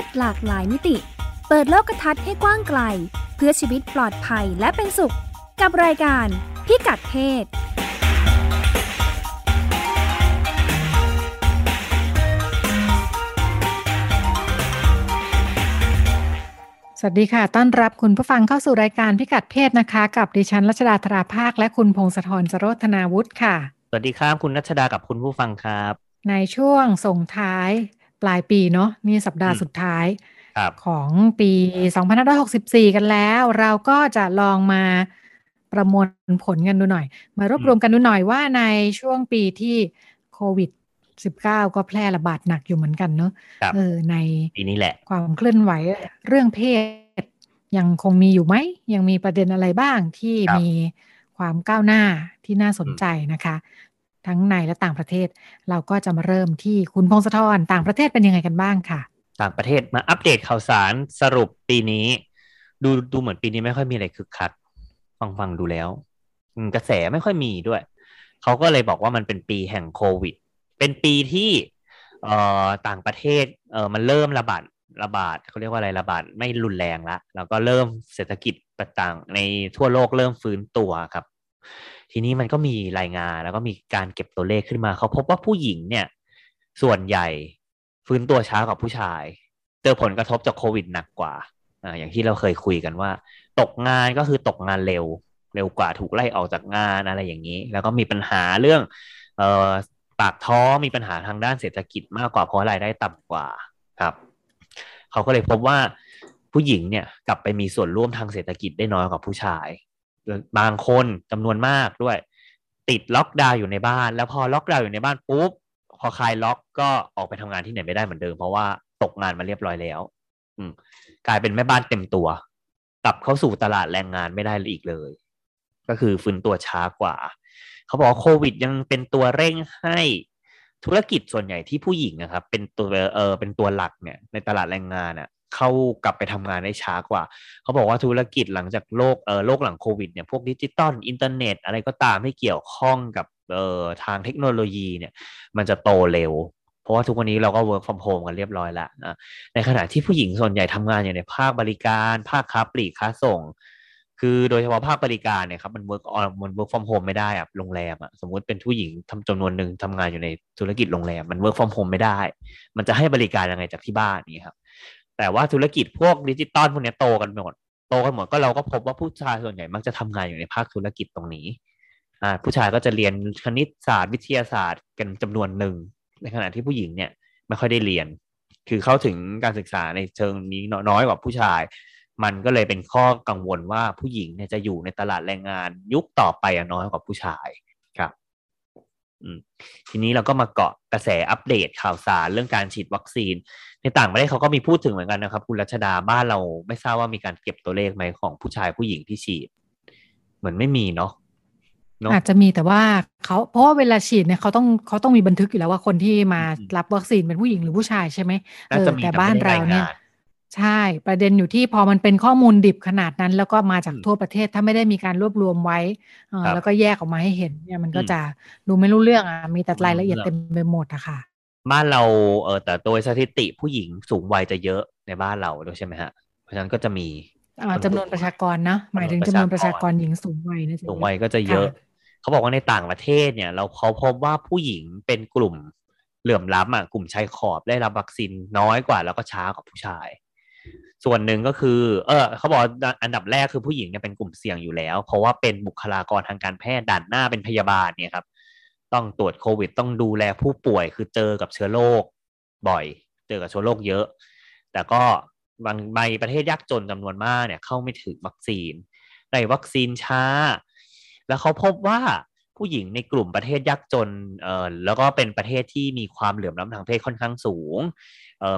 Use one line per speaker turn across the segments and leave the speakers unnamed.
ศหลากหลายมิติ เปิดโลกทัศน์ให้กว้างไกล เพื่อชีวิตปลอดภัยและเป็นสุข กับรายการพิกัดเพศ
สวัสดีค่ะ ต้อนรับคุณผู้ฟังเข้าสู่รายการพิกัดเพศนะคะ กับดิฉันรัชดาธราภาค และคุณพงศธรจโรธนาวุฒิค่ะ
สวัสดีครับคุณรัชดากับคุณผู้ฟังครับ
ในช่วงส่งท้าย ปลายปีเนาะนี่สัปดาห์สุดท้าย
ครับ
ของปี2564 กันแล้ว เราก็จะลองมาประมวลผลกันดูหน่อย มารวบรวมกันดูหน่อยว่าในช่วงปีที่โควิด 19 ก็แพร่ระบาดหนักอยู่เหมือนกันเนาะ
ครับ
เออใน
ปีนี้แหละ
ความเคลื่อนไหวเรื่องเพศ ยังคงมีอยู่ไหม ยังมีประเด็นอะไรบ้างที่
ครับ
มีความก้าวหน้าที่น่าสนใจนะคะ ทั้งในและต่างประเทศ เราก็จะมาเริ่มที่คุณพงศธรต่างประเทศเป็นยังไงกันบ้างค่ะ
ต่างประเทศมาอัปเดตข่าวสารสรุปปีนี้ ดูดูเหมือนปีนี้ไม่ค่อยมีอะไรคึกคักฟังฟังดูแล้วกระแสไม่ค่อยมีด้วย เขาก็เลยบอกว่ามันเป็นปีแห่งโควิด เป็นปีที่เอ่อต่างประเทศเอ่อมันเริ่มระบาดระบาดเขาเรียกว่าอะไรระบาดไม่รุนแรงละแล้วก็เริ่มเศรษฐกิจต่างในทั่วโลกเริ่มฟื้นตัวครับ ทีนี้มันก็มีรายงานแล้วก็มีการเก็บตัวเลขขึ้นมาเขาพบว่าผู้หญิงเนี่ย ส่วนใหญ่ฟื้นตัวช้ากว่าผู้ชาย เจอผลกระทบจากโควิดหนักกว่าอ่าอย่างที่เราเคยคุยกันว่า ตกงานก็คือตกงานเร็ว เร็วกว่าถูกไล่ออกจากงานอะไรอย่างนี้ แล้วก็มีปัญหาเรื่อง เอ่อปากท้องมีปัญหาทางด้านเศรษฐกิจมากกว่าเพราะรายได้ต่ำกว่าครับเขาก็เลยพบว่าผู้หญิงเนี่ยกลับไปมีส่วนร่วมทางเศรษฐกิจได้น้อยกว่าผู้ชาย บางคนจำนวนมากด้วย ติดล็อกดาวน์อยู่ในบ้าน แล้วพอล็อกดาวน์อยู่ในบ้านปุ๊บพอคลายล็อกก็ออกไปทำงานที่ไหนไม่ได้เหมือนเดิม เพราะว่าตกงานมาเรียบร้อยแล้ว อืกลายเป็นแม่บ้านเต็มตัว กลับเข้าสู่ตลาดแรงงานไม่ได้อีกเลย ก็คือฟื้นตัวช้ากว่า เขาบอกโควิดยังเป็นตัวเร่งให้ธุรกิจส่วนใหญ่ที่ผู้หญิงนะครับ เป็นตัวเออเป็นตัวหลักเนี่ยในตลาดแรงงานอะ เข้ากลับไปทำงานได้ช้ากว่า เขาบอกว่าธุรกิจหลังจากโลกเออโลกหลังโควิดเนี่ยพวกดิจิตอลอินเทอร์เน็ต อะไรก็ตามที่เกี่ยวข้องกับเอ่อทางเทคโนโลยีเนี่ยมันจะโตเร็ว เพราะว่าทุกวันนี้เราก็ work from home กันเรียบร้อยแล้วนะในขณะที่ผู้หญิงส่วนใหญ่ทำงานอยู่ในภาคบริการ ภาคค้าปลีกค้าส่ง คือโดยเฉพาะภาคบริการเนี่ยครับมัน work on มัน work from home ไม่ได้อะโรงแรมอะสมมุติเป็นผู้หญิงทำจำนวนหนึ่งทำงานอยู่ในธุรกิจโรงแรมมัน work from home ไม่ได้ มันจะให้บริการยังไงจากที่บ้านนี่ครับ แต่ว่าธุรกิจพวกดิจิตอลพวกนี้โตกันหมด โตกันหมดก็เราก็พบว่าผู้ชายส่วนใหญ่มักจะทำงานอยู่ในภาคธุรกิจตรงนี้อ่าผู้ชายก็จะเรียนคณิตศาสตร์วิทยาศาสตร์กันจำนวนหนึ่ง ในขณะที่ผู้หญิงเนี่ยไม่ค่อยได้เรียน คือเข้าถึงการศึกษาในเชิงนี้น้อยกว่าผู้ชาย มันก็เลยเป็นข้อกังวลว่าผู้หญิงเนี่ยจะอยู่ในตลาดแรงงานยุคต่อไปอน้อยกว่าผู้ชาย ทีนี้เราก็มาเกาะกระแสอัปเดตข่าวสารเรื่องการฉีดวัคซีน ในต่างประเทศเขาก็มีพูดถึงเหมือนกันนะครับ คุณรัชดาบ้านเราไม่ทราบว่ามีการเก็บตัวเลขไหมของผู้ชายผู้หญิงที่ฉีด เหมือนไม่มีเนาะเนอะ
อาจจะมีแต่ว่าเขาเพราะว่าเวลาฉีดเนี่ยเขาต้องเขาต้องมีบันทึกอยู่แล้วว่าคนที่มา
อืม
รับวัคซีนเป็นผู้หญิงหรือผู้ชายใช่ไหมเอ
น่า
อ
จะมี
แต่
แต่
บ้าน
ไม่ได้
เราเนี่ย
รายงาน
ใช่ ประเด็นอยู่ที่พอมันเป็นข้อมูลดิบขนาดนั้น แล้วก็มาจาก
อืม
ทั่วประเทศถ้าไม่ได้มีการรวบรวมไว้เออ
ครับ
แล้วก็แยกออกมาให้เห็นเนี่ยมันก็
อืม
จะดูไม่รู้เรื่องอะมีแต่
ดูไม่
รายละเอียด
รู้เรื่
เต็
อง
มไปหมดอะค่ะ
บ้านเราเออแต่โดยสถิติผู้หญิงสูงวัยจะเยอะในบ้านเราด้วยใช่ไหมฮะ เพราะฉะนั้นก็จะมี
อ่าจำนวนประชากรนะหมายถึงจำนวนประชากรหญิงสูงวัยนะจะ
สูง
เยอะ
วัยก็จะเยอะ
ค่ะ
เขาบอกว่าในต่างประเทศเนี่ย เราเขาพบว่าผู้หญิงเป็นกลุ่มเหลื่อมล้ำอะกลุ่มชายขอบได้รับวัคซีนน้อยกว่า แล้วก็ช้ากว่าผู้ชาย ส่วนหนึ่งก็คือ เออเขาบอกอันดับแรกคือผู้หญิงเนี่ยเป็นกลุ่มเสี่ยงอยู่แล้ว เพราะว่าเป็นบุคลากรทางการแพทย์ด่านหน้าเป็นพยาบาลเนี่ยครับ ต้องตรวจโควิด ต้องดูแลผู้ป่วยคือเจอกับเชื้อโรคบ่อย เจอกับเชื้อโรคเยอะ แต่ก็บางใบประเทศยากจนจำนวนมากเนี่ยเข้าไม่ถึงวัคซีนได้วัคซีนช้า แล้วเขาพบว่าผู้หญิงในกลุ่มประเทศยากจนเอ่อแล้วก็เป็นประเทศที่มีความเหลื่อมล้ำทางเพศค่อนข้างสูง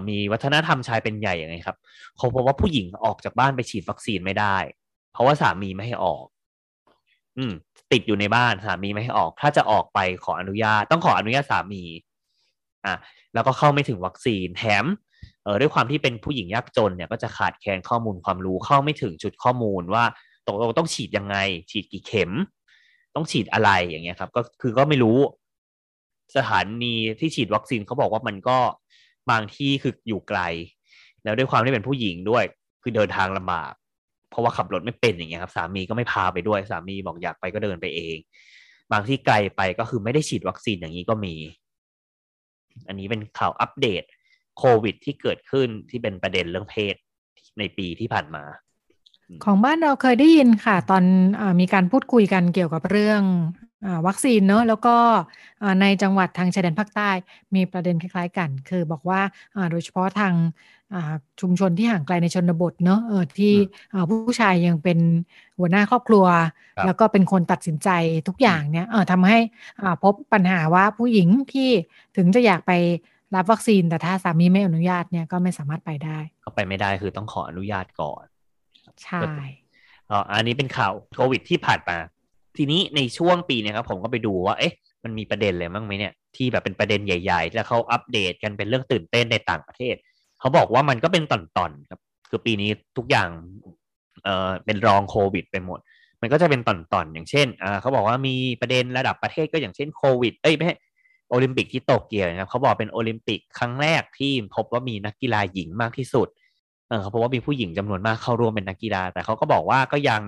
มีวัฒนธรรมชายเป็นใหญ่ยังไงครับเขาพบว่าผู้หญิงออกจากบ้านไปฉีดวัคซีนไม่ได้ เพราะว่าสามีไม่ให้ออก อืม ติดอยู่ในบ้านสามีไม่ให้ออก ถ้าจะออกไปขออนุญาตต้องขออนุญาตสามี อะแล้วก็เข้าไม่ถึงวัคซีนแถมเออด้วยความที่เป็นผู้หญิงยากจนเนี่ยก็จะขาดแคลนข้อมูลความรู้เข้าไม่ถึงจุดข้อมูลว่าตกลงต้องฉีดยังไง ฉีดกี่เข็ม ต้องฉีดอะไรอย่างเงี้ยครับ ก็คือก็ไม่รู้ สถานีที่ฉีดวัคซีนเขาบอกว่ามันก็ บางที่คืออยู่ไกล แล้วด้วยความที่เป็นผู้หญิงด้วย คือเดินทางลำบาก เพราะว่าขับรถไม่เป็นอย่างเงี้ยครับ สามีก็ไม่พาไปด้วย สามีบอกอยากไปก็เดินไปเอง บางที่ไกลไปก็คือไม่ได้ฉีดวัคซีนอย่างนี้ก็มี อันนี้เป็นข่าวอัปเดตโควิดที่เกิดขึ้นที่เป็นประเด็นเรื่องเพศในปีที่ผ่านมา
ของบ้านเราเคยได้ยินค่ะ ตอนอมีการพูดคุยกันเกี่ยวกับเรื่อง วัคซีนเนอะแล้วก็ในจังหวัดทางชายแดนภาคใต้มีประเด็นคล้ายๆกัน คือบอกว่าโดยเฉพาะทางชุมชนที่ห่างไกลในชนบทเนอะที่ผู้ชายยังเป็นหัวหน้าครอบครัว แล้วก็เป็นคนตัดสินใจทุกอย่างเนี่ยทำให้พบปัญหาว่าผู้หญิงที่ถึงจะอยากไปรับวัคซีนแต่ถ้าสามีไม่อนุญาตเนี่ยก็ไม่สามารถไปได้
ก็ไปไม่ได้คือต้องขออนุญาตก่อน
ใช่
อ๋ออันนี้เป็นข่าวโควิดที่ผ่านมา ทีนี้ในช่วงปีเนี้ครับผมก็ไปดูว่าเอ๊ะมันมีประเด็นอะไรบ้างไหมเนี่ยที่แบบเป็นประเด็นใหญ่ ๆ แล้วเขาอัปเดตกันเป็นเรื่องตื่นเต้นในต่างประเทศ เขาบอกว่ามันก็เป็นตอนๆครับคือปีนี้ทุกอย่างเอ่อเป็นรองโควิดไปหมด มันก็จะเป็นตอนๆอย่างเช่นอ่าเขาบอกว่ามีประเด็นระดับประเทศก็อย่างเช่นโควิดเอ้ยไม่ใช่โอลิมปิกที่โตเกียวนะครับเขาบอกเป็นโอลิมปิกครั้งแรกที่พบว่ามีนักกีฬาหญิงมากที่สุดเออเขาพบว่ามีผู้หญิงจำนวนมากเข้าร่วมเป็นนักกีฬา แต่เขาก็บอกว่าก็ยัง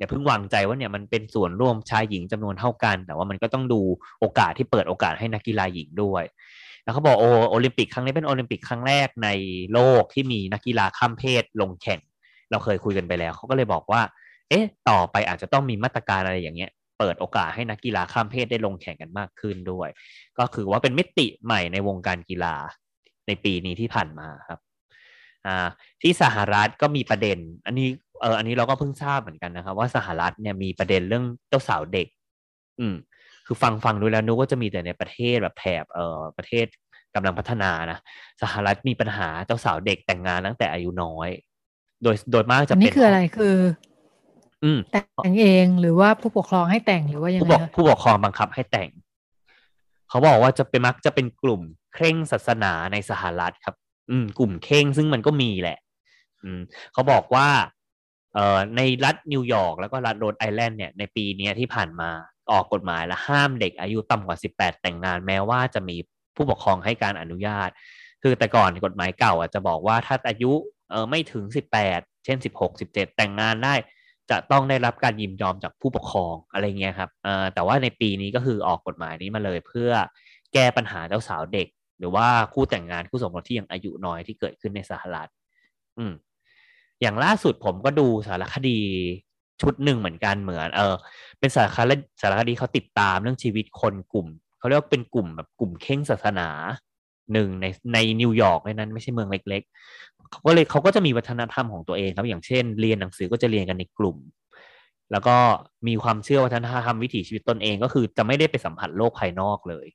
อย่าเพิ่งวางใจว่าเนี่ยมันเป็นส่วนร่วมชายหญิงจำนวนเท่ากัน แต่ว่ามันก็ต้องดูโอกาสที่เปิดโอกาสให้นักกีฬาหญิงด้วย แล้วเขาบอกโอโอลิมปิกครั้งนี้เป็นโอลิมปิกครั้งแรกในโลกที่มีนักกีฬาข้ามเพศลงแข่ง เราเคยคุยกันไปแล้วเขาก็เลยบอกว่า เอ๊ะ ต่อไปอาจจะต้องมีมาตรการอะไรอย่างเงี้ยเปิดโอกาสให้นักกีฬาข้ามเพศได้ลงแข่งกันมากขึ้นด้วย ก็คือว่าเป็นมิติใหม่ในวงการกีฬาในปีนี้ที่ผ่านมาครับ อ่า ที่สหรัฐก็มีประเด็น อันนี้ เอออันนี้เราก็เพิ่งทราบเหมือนกันนะครับ ว่าสหรัฐเนี่ยมีประเด็นเรื่องเจ้าสาวเด็ก อืม คือฟังฟังดูแล้วนึกว่าจะมีแต่ในประเทศแบบแถบเอ่อประเทศกำลังพัฒนานะสหรัฐมีปัญหาเจ้าสาวเด็กแต่งงานตั้งแต่อายุน้อย โดยโดยมากจะเป็น
นี่คืออะไรคือ อืมแต่งเองหรือว่าผู้ปกครองให้แต่งหรือว่ายังไง
ผู้ปกครองบังคับให้แต่ง เขาบอกว่าจะเป็นมักจะเป็นกลุ่มเคร่งศาสนาในสหรัฐครับ อืม กลุ่มเคร่งซึ่งมันก็มีแหละ อืม เขาบอกว่า เอ่อในรัฐนิวยอร์กแล้วก็รัฐโรดไอแลนด์เนี่ยในปีนี้ที่ผ่านมาออกกฎหมายและห้ามเด็กอายุต่ำกว่า 18 แต่งงานแม้ว่าจะมีผู้ปกครองให้การอนุญาต คือแต่ก่อนกฎหมายเก่าอะจะบอกว่าถ้าอายุเออไม่ถึง 18 เช่น 16 17 แต่งงานได้จะต้องได้รับการยินยอมจากผู้ปกครองอะไรเงี้ยครับแต่ว่าในปีนี้ก็คือออกกฎหมายนี้มาเลยเพื่อแก้ปัญหาเจ้าสาวเด็ก หรือว่าคู่แต่งงานคู่สมรสที่ยังอายุน้อยที่เกิดขึ้นในสหรัฐ อืม อย่างล่าสุดผมก็ดูสารคดีชุดหนึ่งเหมือนกันเหมือน เออ เป็นสารคดีสารคดีเขาติดตามเรื่องชีวิตคนกลุ่มเขาเรียกว่าเป็นกลุ่มแบบกลุ่มเข่งศาสนาหนึ่งในในนิวยอร์กในนั้นไม่ใช่เมืองเล็ก ๆเขาก็เลยเขาก็จะมีวัฒนธรรมของตัวเองครับ อย่างเช่น เรียนหนังสือก็จะเรียนกันในกลุ่ม แล้วก็มีความเชื่อวัฒนธรรมวิถีชีวิตตนเองก็คือจะไม่ได้ไปสัมผัสโลกภายนอกเลย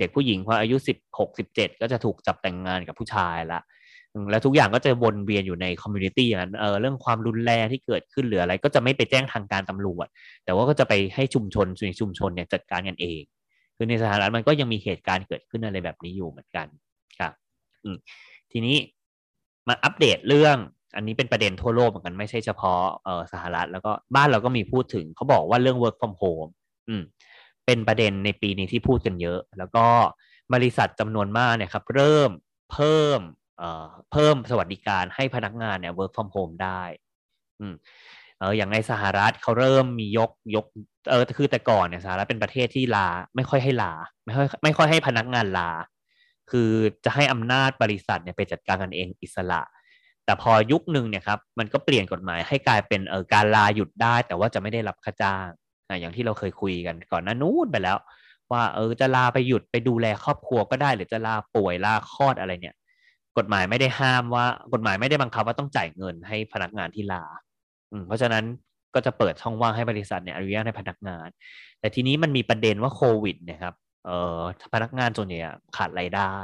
เด็กผู้หญิงพออายุสิบหกสิบเจ็ดก็จะถูกจับแต่งงานกับผู้ชายละ แล้วทุกอย่างก็จะวนเวียนอยู่ใน community อย่างนั้นเออเรื่องความรุนแรงที่เกิดขึ้นหรืออะไร ก็จะไม่ไปแจ้งทางการตำรวจ แต่ว่าก็จะไปให้ชุมชนในชุมชนเนี่ยจัดการกันเอง คือในสหรัฐมันก็ยังมีเหตุการณ์เกิดขึ้นอะไรแบบนี้อยู่เหมือนกันครับทีนี้มาอัปเดตเรื่องอันนี้เป็นประเด็นทั่วโลกเหมือนกันไม่ใช่เฉพาะเออสหรัฐ แล้วก็บ้านเราก็มีพูดถึงเขาบอกว่าเรื่อง work from home อืมเป็นประเด็นในปีนี้ที่พูดกันเยอะ แล้วก็บริษัทจำนวนมากเนี่ยครับ เริ่มเพิ่ม เพิ่มสวัสดิการให้พนักงานเนี่ย work from home ได้อืมเอออย่างในสหรัฐเขาเริ่มมียกยกเออคือแต่ก่อนเนี่ยสหรัฐเป็นประเทศที่ลาไม่ค่อยให้ลา ไม่ค่อยไม่ค่อยให้พนักงานลา คือจะให้อำนาจบริษัทเนี่ยไปจัดการกันเองอิสระ แต่พอยุคหนึ่งเนี่ยครับมันก็เปลี่ยนกฎหมายให้กลายเป็นเออการลาหยุดได้ แต่ว่าจะไม่ได้รับค่าจ้างนะอย่างที่เราเคยคุยกันก่อนหน้านู้นไปแล้ว ว่าเออจะลาไปหยุดไปดูแลครอบครัวก็ได้ หรือจะลาป่วยลาคลอดอะไรเนี่ย กฎหมายไม่ได้ห้ามว่า กฎหมายไม่ได้บังคับว่าต้องจ่ายเงินให้พนักงานที่ลาอืมเพราะฉะนั้นก็จะเปิดช่องว่างให้บริษัทเนี่ยอนุญาตให้พนักงาน แต่ทีนี้มันมีประเด็นว่าโควิดเนี่ยครับเอ่อพนักงานส่วนใหญ่ขาดรายได้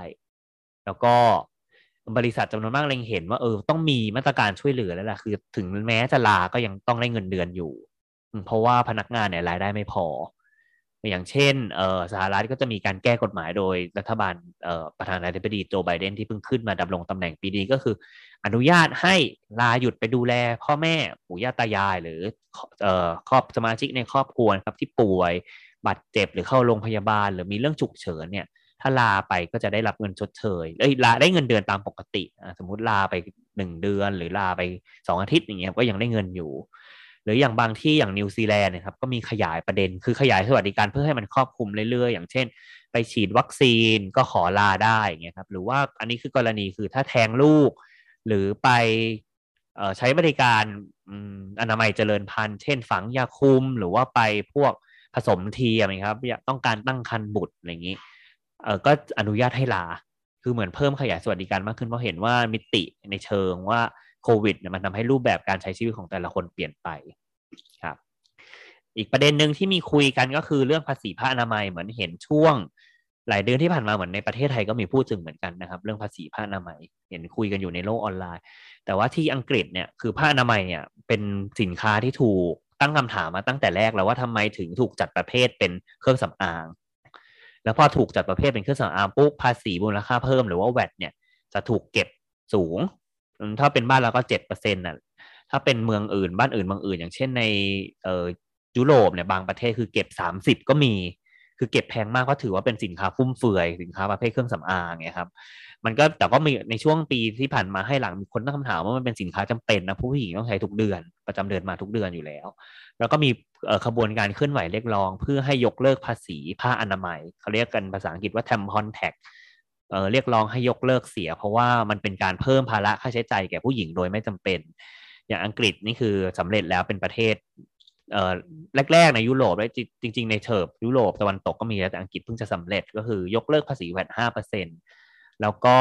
แล้วก็บริษัทจำนวนมากเล็งเห็นว่าเออต้องมีมาตรการช่วยเหลือแล้วล่ะคือถึงแม้จะลาก็ยังต้องได้เงินเดือนอยู่ เพราะว่าพนักงานเนี่ยรายได้ไม่พอ อย่างเช่นสหรัฐก็จะมีการแก้กฎหมายโดยรัฐบาลประธานาธิบดีโจไบเดนที่เพิ่งขึ้นมาดำรงตำแหน่งปีนี้ก็คือ อนุญาตให้ลาหยุดไปดูแล พ่อแม่ปู่ย่าตายาย หรือครอบสมาชิกในครอบครัวครับที่ป่วยบาดเจ็บหรือเข้าโรงพยาบาล หรือมีเรื่องฉุกเฉินเนี่ยถ้าลาไปก็จะได้รับเงินชดเชยเอ้ยลาได้เงินเดือนตามปกติ สมมุติลาไปหนึ่งเดือนหรือลาไปสองอาทิตย์อย่างเงี้ยก็ยังได้เงินอยู่ หรืออย่างบางที่อย่างนิวซีแลนด์นะครับก็มีขยายประเด็นคือขยายสวัสดิการเพื่อให้มันครอบคลุมเรื่อยๆ อย่างเช่น ไปฉีดวัคซีนก็ขอลาได้เงี้ยครับหรือว่าอันนี้คือกรณีคือถ้าแทงลูก หรือไปใช้บริการอนามัยเจริญพันธุ์เช่นฝังยาคุม หรือว่าไปพวกผสมเทียมครับต้องการตั้งครรภ์บุตรอะไรอย่างนี้เออก็อนุญาตให้ลา คือเหมือนเพิ่มขยายสวัสดิการมากขึ้นเพราะเห็นว่ามิติในเชิงว่า โควิดเนี่ยมันทำให้รูปแบบการใช้ชีวิตของแต่ละคนเปลี่ยนไปครับ อีกประเด็นหนึ่งที่มีคุยกันก็คือเรื่องภาษีผ้าอนามัยเหมือนเห็นช่วง หลายเดือนที่ผ่านมาเหมือนในประเทศไทยก็มีพูดถึงเหมือนกันนะครับ เรื่องภาษีผ้าอนามัยเห็นคุยกันอยู่ในโลกออนไลน์ แต่ว่าที่อังกฤษเนี่ยคือผ้าอนามัยเนี่ยเป็นสินค้าที่ถูกตั้งคำถามมาตั้งแต่แรกแล้วว่าทำไมถึงถูกจัดประเภทเป็นเครื่องสำอาง แล้วพอถูกจัดประเภทเป็นเครื่องสำอางปุ๊บภาษีมูลค่าเพิ่มหรือว่าแวดเนี่ยจะถูกเก็บสูง ถ้าเป็นบ้านเราก็เจ็ดเปอร์เซ็นต์น่ะถ้าเป็นเมืองอื่นบ้านอื่นบางอื่น อย่างเช่นในเอ่อยุโรปเนี่ยบางประเทศคือเก็บสามสิบก็มี คือเก็บแพงมากเพราะถือว่าเป็นสินค้าฟุ่มเฟือยสินค้าประเภทเครื่องสำอางเนี่ยครับมันก็แต่ก็มีในช่วงปีที่ผ่านมาให้หลังมีคนตั้งคำถามว่ามันเป็นสินค้าจำเป็นนะผู้หญิงต้องใช้ทุกเดือน ประจำเดือนมาทุกเดือนอยู่แล้ว แล้วก็มีขบวนการเคลื่อนไหวเรียกร้อง เพื่อให้ยกเลิกภาษีผ้าอนามัย เขาเรียกกันภาษาอังกฤษว่า tampon tax เเรียกร้องให้ยกเลิกเสีย เพราะว่ามันเป็นการเพิ่มภาระค่าใช้จ่ายแก่ผู้หญิงโดยไม่จำเป็น อย่างอังกฤษนี่คือสำเร็จแล้วเป็นประเทศเอ่อแรก ๆ ในยุโรปแล้วจริง ๆ ในเทิบยุโรปตะวันตกก็มีแต่อังกฤษเพิ่งจะสำเร็จก็คือยกเลิกภาษีแวดห้าเปอร์เซ็นแล้วก็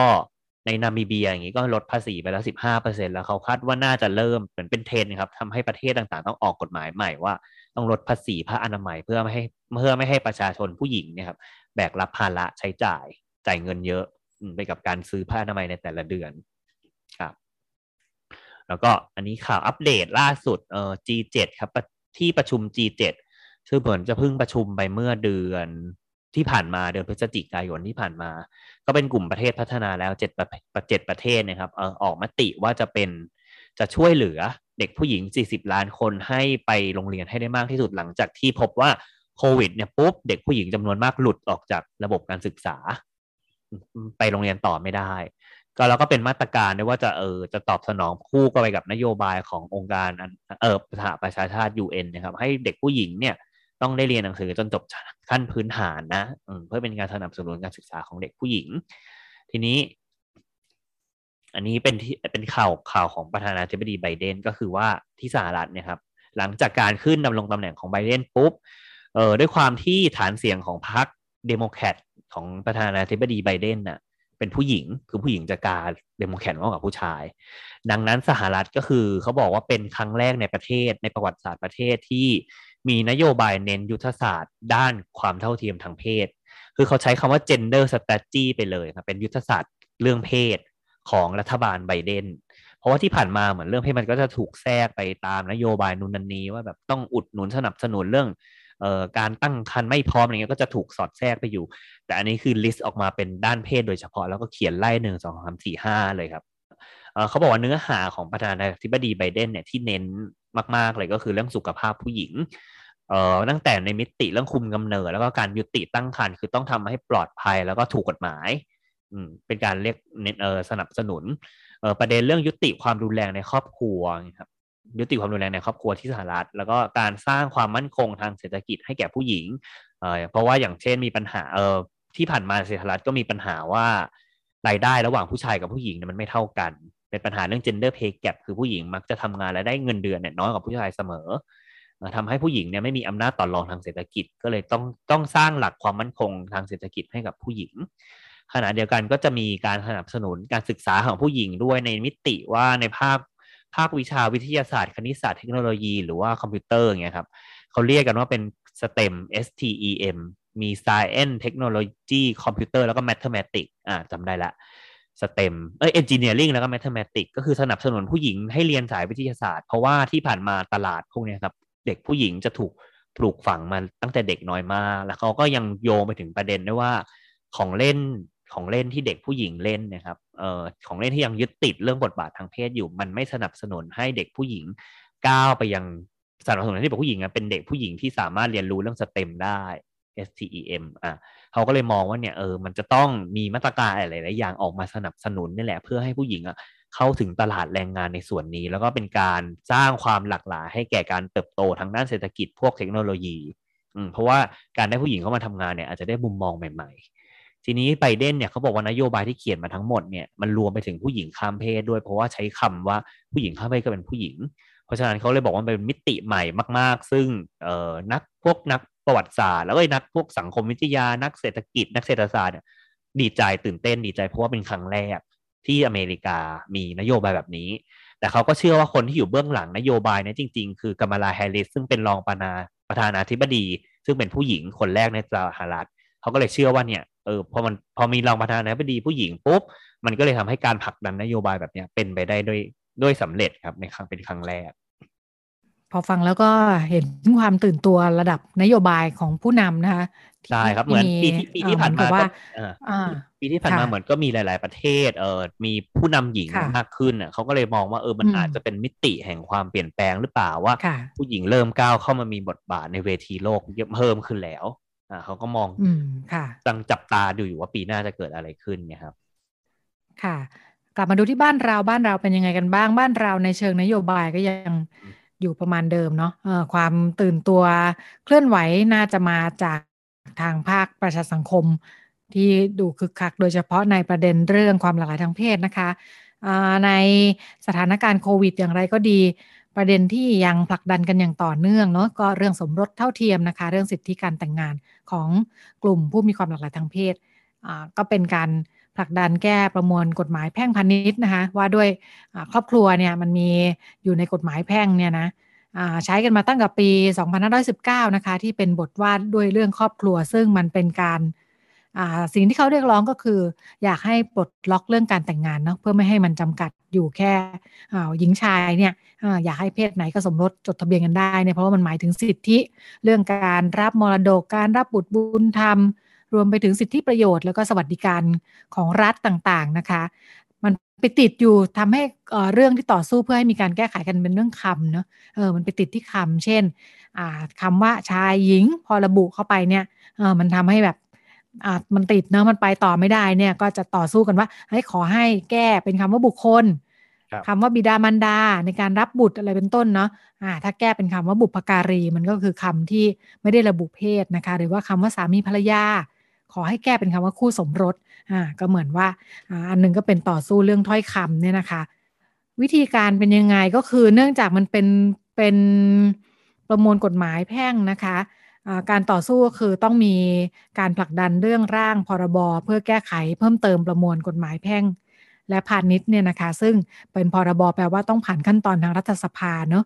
ในนามิเบียอย่างนี้ก็ลดภาษีไปแล้วสิบห้าเปอร์เซ็นแล้วเขาคาดว่าน่าจะเริ่มเหมือนเป็นเทรนครับทำให้ประเทศต่างๆ ต้องออกกฎหมายใหม่ว่าต้องลดภาษีผ้าอนามัยเพื่อไม่ให้เพื่อไม่ให้ประชาชนผู้หญิงเนี่ยครับแบกรับภาระใช้จ่าย จ่ายเงินเยอะไปกับการซื้อผ้าอนามัยในแต่ละเดือนครับ แล้วก็อันนี้ข่าวอัปเดตล่าสุดเอ่อ G7 ครับที่ประชุม G7 ซึ่งเหมือนจะเพิ่งประชุมไปเมื่อเดือนที่ผ่านมาเดือนพฤศจิกายนที่ผ่านมา ก็เป็นกลุ่มประเทศพัฒนาแล้วเจ็ดประเจ็ดประเทศนะครับเออออกมติว่าจะเป็นจะช่วยเหลือเด็กผู้หญิง 40 ล้านคนให้ไปโรงเรียนให้ได้มากที่สุดหลังจากที่พบว่าโควิดเนี่ยปุ๊บเด็กผู้หญิงจำนวนมากหลุดออกจากระบบการศึกษา ไปโรงเรียนต่อไม่ได้ ก็แล้วก็เป็นมาตรการด้วยว่าจะเออจะตอบสนองคู่กันไปกับนโยบายขององค์การเออสหประชาชาติ UN นะครับ ให้เด็กผู้หญิงเนี่ยต้องได้เรียนหนังสือจนจบขั้นพื้นฐานนะเพื่อเป็นการสนับสนุนการศึกษาของเด็กผู้หญิง ทีนี้ อันนี้เป็นที่เป็นข่าวข่าวของประธานาธิบดีไบเดนก็คือว่าที่สหรัฐเนี่ยครับ หลังจากการขึ้นดำรงตำแหน่งของไบเดนปุ๊บเออด้วยความที่ฐานเสียงของพรรคเดโมแครต ของประธานาธิบดีไบเดนน่ะเป็นผู้หญิงคือผู้หญิงจะกาเดโมแครตมากกว่าผู้ชาย ดังนั้นสหรัฐก็คือเขาบอกว่าเป็นครั้งแรกในประเทศในประวัติศาสตร์ประเทศที่มีนโยบายเน้นยุทธศาสตร์ ด้านความเท่าเทียมทางเพศ คือเขาใช้คำว่า gender strategy ไปเลยครับเป็นยุทธศาสตร์เรื่องเพศของรัฐบาลไบเดนเพราะว่าที่ผ่านมาเหมือนเรื่องเพศมันก็จะถูกแทรกไปตามนโยบายนู่นนั่นนี่ว่าแบบต้องอุดหนุนสนับสนุนเรื่อง การตั้งครรภ์ไม่พร้อมอะไรเงี้ยก็จะถูกสอดแทรกไปอยู่ แต่อันนี้คือลิสต์ออกมาเป็นด้านเพศโดยเฉพาะแล้วก็เขียนไล่หนึ่งสองสามสี่ห้าเลยครับเขาบอกว่าเนื้อหาของประธานาธิบดีไบเดนเนี่ยที่เน้นมาก ๆ เลยก็คือเรื่องสุขภาพผู้หญิงเอ่อตั้งแต่ในมิติเรื่องคุมกำเนิด แล้วก็การยุติตั้งครรภ์คือต้องทำให้ปลอดภัยแล้วก็ถูกกฎหมายอืมเป็นการเรียกเอ่อสนับสนุนเออประเด็นเรื่องยุติความรุนแรงในครอบครัวครับ ยุติความรุนแรงในครอบครัวที่สหรัฐ แล้วก็การสร้างความมั่นคงทางเศรษฐกิจให้แก่ผู้หญิงเอ่อเพราะว่าอย่างเช่นมีปัญหาเอ่อที่ผ่านมาสหรัฐก็มีปัญหาว่ารายได้ระหว่างผู้ชายกับผู้หญิงเนี่ยมันไม่เท่ากัน เป็นปัญหาเรื่อง gender pay gap คือผู้หญิงมักจะทำงานและได้เงินเดือนเนี่ยน้อยกว่าผู้ชายเสมอทำให้ผู้หญิงเนี่ยไม่มีอำนาจต่อรองทางเศรษฐกิจ ก็เลยต้องต้องสร้างหลักความมั่นคงทางเศรษฐกิจให้กับผู้หญิง ขณะเดียวกันก็จะมีการสนับสนุนการศึกษาของผู้หญิงด้วยในมิติว่าในภาค ภาควิชาวิทยาศาสตร์ คณิตศาสตร์เทคโนโลยี หรือว่าคอมพิวเตอร์เงี้ยครับเขาเรียกกันว่าเป็น STEM STEM มี Science Technology Computer แล้วก็ Mathematics อ่าจำได้ละ STEM เอ้ย Engineering แล้วก็ Mathematics ก็คือสนับสนุนผู้หญิงให้เรียนสายวิทยาศาสตร์ เพราะว่าที่ผ่านมาตลาดพวกนี้ครับ เด็กผู้หญิงจะถูกปลูกฝังมาตั้งแต่เด็กน้อยมาก แล้วเขาก็ยังโยงไปถึงประเด็นด้วยว่าของเล่นของเล่นที่เด็กผู้หญิงเล่นนะครับ อ่อของเล่นที่ยังยึดติดเรื่องบทบาททางเพศอยู่ มันไม่สนับสนุนให้เด็กผู้หญิงก้าวไปยังสนับสนุนให้เด็กผู้หญิงเป็นเด็กผู้หญิงที่สามารถเรียนรู้เรื่องสเต็มได้ STEM อะเขาก็เลยมองว่าเนี่ยเออมันจะต้องมีมาตรการอะไรหลายอย่างออกมาสนับสนุนนี่แหละ เพื่อให้ผู้หญิงอะเข้าถึงตลาดแรงงานในส่วนนี้ แล้วก็เป็นการสร้างความหลากหลาย ให้แก่การเติบโตทางด้านเศรษฐกิจพวกเทคโนโลยีอืมเพราะว่าการได้ผู้หญิงเข้ามาทำงานเนี่ยอาจจะได้มุมมองใหม่ ๆ ทีนี้ไบเดนเนี่ยเขาบอกว่านโยบายที่เขียนมาทั้งหมดเนี่ยมันรวมไปถึงผู้หญิงข้ามเพศด้วยเพราะว่าใช้คำว่าผู้หญิงข้ามเพศก็เป็นผู้หญิง เพราะฉะนั้นเขาเลยบอกว่าเป็นมิติใหม่มาก ๆ ซึ่งเอ่อนักพวกนักประวัติศาสตร์แล้วก็นักพวกสังคมวิทยานักเศรษฐกิจ นักเศรษฐศาสตร์เนี่ยดีใจตื่นเต้นดีใจเพราะว่าเป็นครั้งแรกที่อเมริกามีนโยบายแบบนี้ แต่เขาก็เชื่อว่าคนที่อยู่เบื้องหลังนโยบายนี้จริง ๆ คือกามาลาแฮร์ริสซึ่งเป็นรองประธาประธานาธิบดี ซึ่งเป็นผู้หญิงคนแรกในสหรัฐเขาก็เลยเชื่อว่าเนี่ย เออพอมันพอมีรองประธานาธิบดีผู้หญิงปุ๊บมันก็เลยทำให้การผลักดันนโยบายแบบนี้เป็นไปได้ด้วยด้วยสำเร็จครับในครั้งเป็นครั้งแรก
พอฟังแล้วก็เห็นความตื่นตัวระดับนโยบายของผู้นำนะคะ
ใช่ครับเหมือนปีที่ปีที่ผ่านมา
ว่า
ก็ปีที่ผ่านมาเหมือนก็มีหลาย ๆ ประเทศเออมีผู้นำหญิงมากขึ้นอะเขาก็เลยมองว่าเออมันอาจจะเป็นมิติแห่งความเปลี่ยนแปลงหรือเปล่าว่า ผู้หญิงเริ่มก้าวเข้ามามีบทบาทในเวทีโลกเยอะเพิ่มขึ้นแล้ว อ่าเขาก็มอง
อืมค่ะ
ตั้งจับตาดูอยู่ว่าปีหน้าจะเกิดอะไรขึ้นเนี่ยครับ
ค่ะ กลับมาดูที่บ้านเราบ้านเราเป็นยังไงกันบ้างบ้านเราในเชิงนโยบายก็ยังอยู่ประมาณเดิมเนาะความตื่นตัวเคลื่อนไหวน่าจะมาจากทางภาคประชาสังคม ที่ดูคึกคัก โดยเฉพาะในประเด็นเรื่องความหลากหลายทางเพศนะคะในสถานการณ์โควิดอย่างไรก็ดี ประเด็นที่ยังผลักดันกันอย่างต่อเนื่องเนาะก็เรื่องสมรสเท่าเทียมนะคะ เรื่องสิทธิการแต่งงานของกลุ่มผู้มีความหลากหลายทางเพศก็เป็นการผลักดันแก้ประมวลกฎหมายแพ่งพาณิชย์นะคะว่าด้วยครอบครัวเนี่ยมันมีอยู่ในกฎหมายแพ่งเนี่ยนะใช้กันมาตั้งแต่ปี 2519 นะคะ ที่เป็นบทว่าด้วยเรื่องครอบครัว ซึ่งมันเป็นการ สิ่งที่เขาเรียกร้องก็คือ อยากให้ปลดล็อกเรื่องการแต่งงานเนาะเพื่อไม่ให้มันจำกัดอยู่แค่หญิงชายเนี่ยอยากให้เพศไหนก็สมรสจดทะเบียนกันได้เนี่ยเพราะว่ามันหมายถึงสิทธิเรื่องการรับมรดกการรับบุตรบุญธรรม รวมไปถึงสิทธิประโยชน์แล้วก็สวัสดิการของรัฐต่างๆนะคะมันไปติดอยู่ทำให้เรื่องที่ต่อสู้เพื่อให้มีการแก้ไขกันเป็นเรื่องคำเนาะเออมันไปติดที่คำเช่นคำว่าชายหญิงพอระบุเข้าไปเนี่ยเออมันทำให้แบบ อ่ามันติดเนาะมันไปต่อไม่ได้เนี่ยก็จะต่อสู้กันว่าให้ขอให้แก้เป็นคำว่าบุคคลคำว่าบิดามารดาในการรับบุตรอะไรเป็นต้นเนาะอ่าถ้าแก้เป็นคำว่าบุพการีมันก็คือคำที่ไม่ได้ระบุเพศนะคะ หรือว่าคำว่าสามีภรรยา ขอให้แก้เป็นคำว่าคู่สมรสอ่าก็เหมือนว่าอ่าอันนึงก็เป็นต่อสู้เรื่องถ้อยคำเนี่ยนะคะ วิธีการเป็นยังไงก็คือเนื่องจากมันเป็นเป็นประมวลกฎหมายแพ่งนะคะ การต่อสู้ก็คือต้องมีการผลักดันเรื่องร่างพรบเพื่อแก้ไขเพิ่มเติมประมวลกฎหมายแพ่ง และพาณิชย์เนี่ยนะคะ ซึ่งเป็นพรบแปลว่าต้องผ่านขั้นตอนทางรัฐสภาเนาะ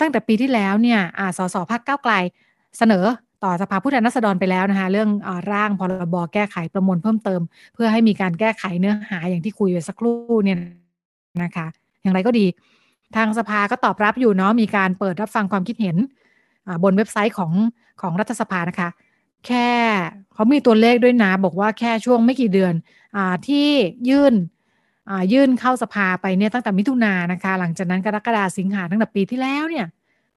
ตั้งแต่ปีที่แล้วเนี่ยสสพักเก้าไกลเสนอต่อสภาผู้แทนราษฎรไปแล้วนะคะ เรื่องอร่างพรบแก้ไขประมวลเพิ่มเติม เพื่อให้มีการแก้ไขเนื้อหาอย่างที่คุยไปสักครู่เนี่ยนะคะ อย่างไรก็ดี ทางสภาก็ตอบรับอยู่เนาะมีการเปิดรับฟังความคิดเห็นบนเว็บไซต์ของ ของรัฐสภานะคะ แค่เขามีตัวเลขด้วยนะบอกว่าแค่ช่วงไม่กี่เดือนอที่ยื่นยื่นเข้าสภาไปเนี่ยตั้งแต่มิถุนายนนะคะ หลังจากนั้นกรกฎาสิงหาตั้งแต่ปีที่แล้วเนี่ย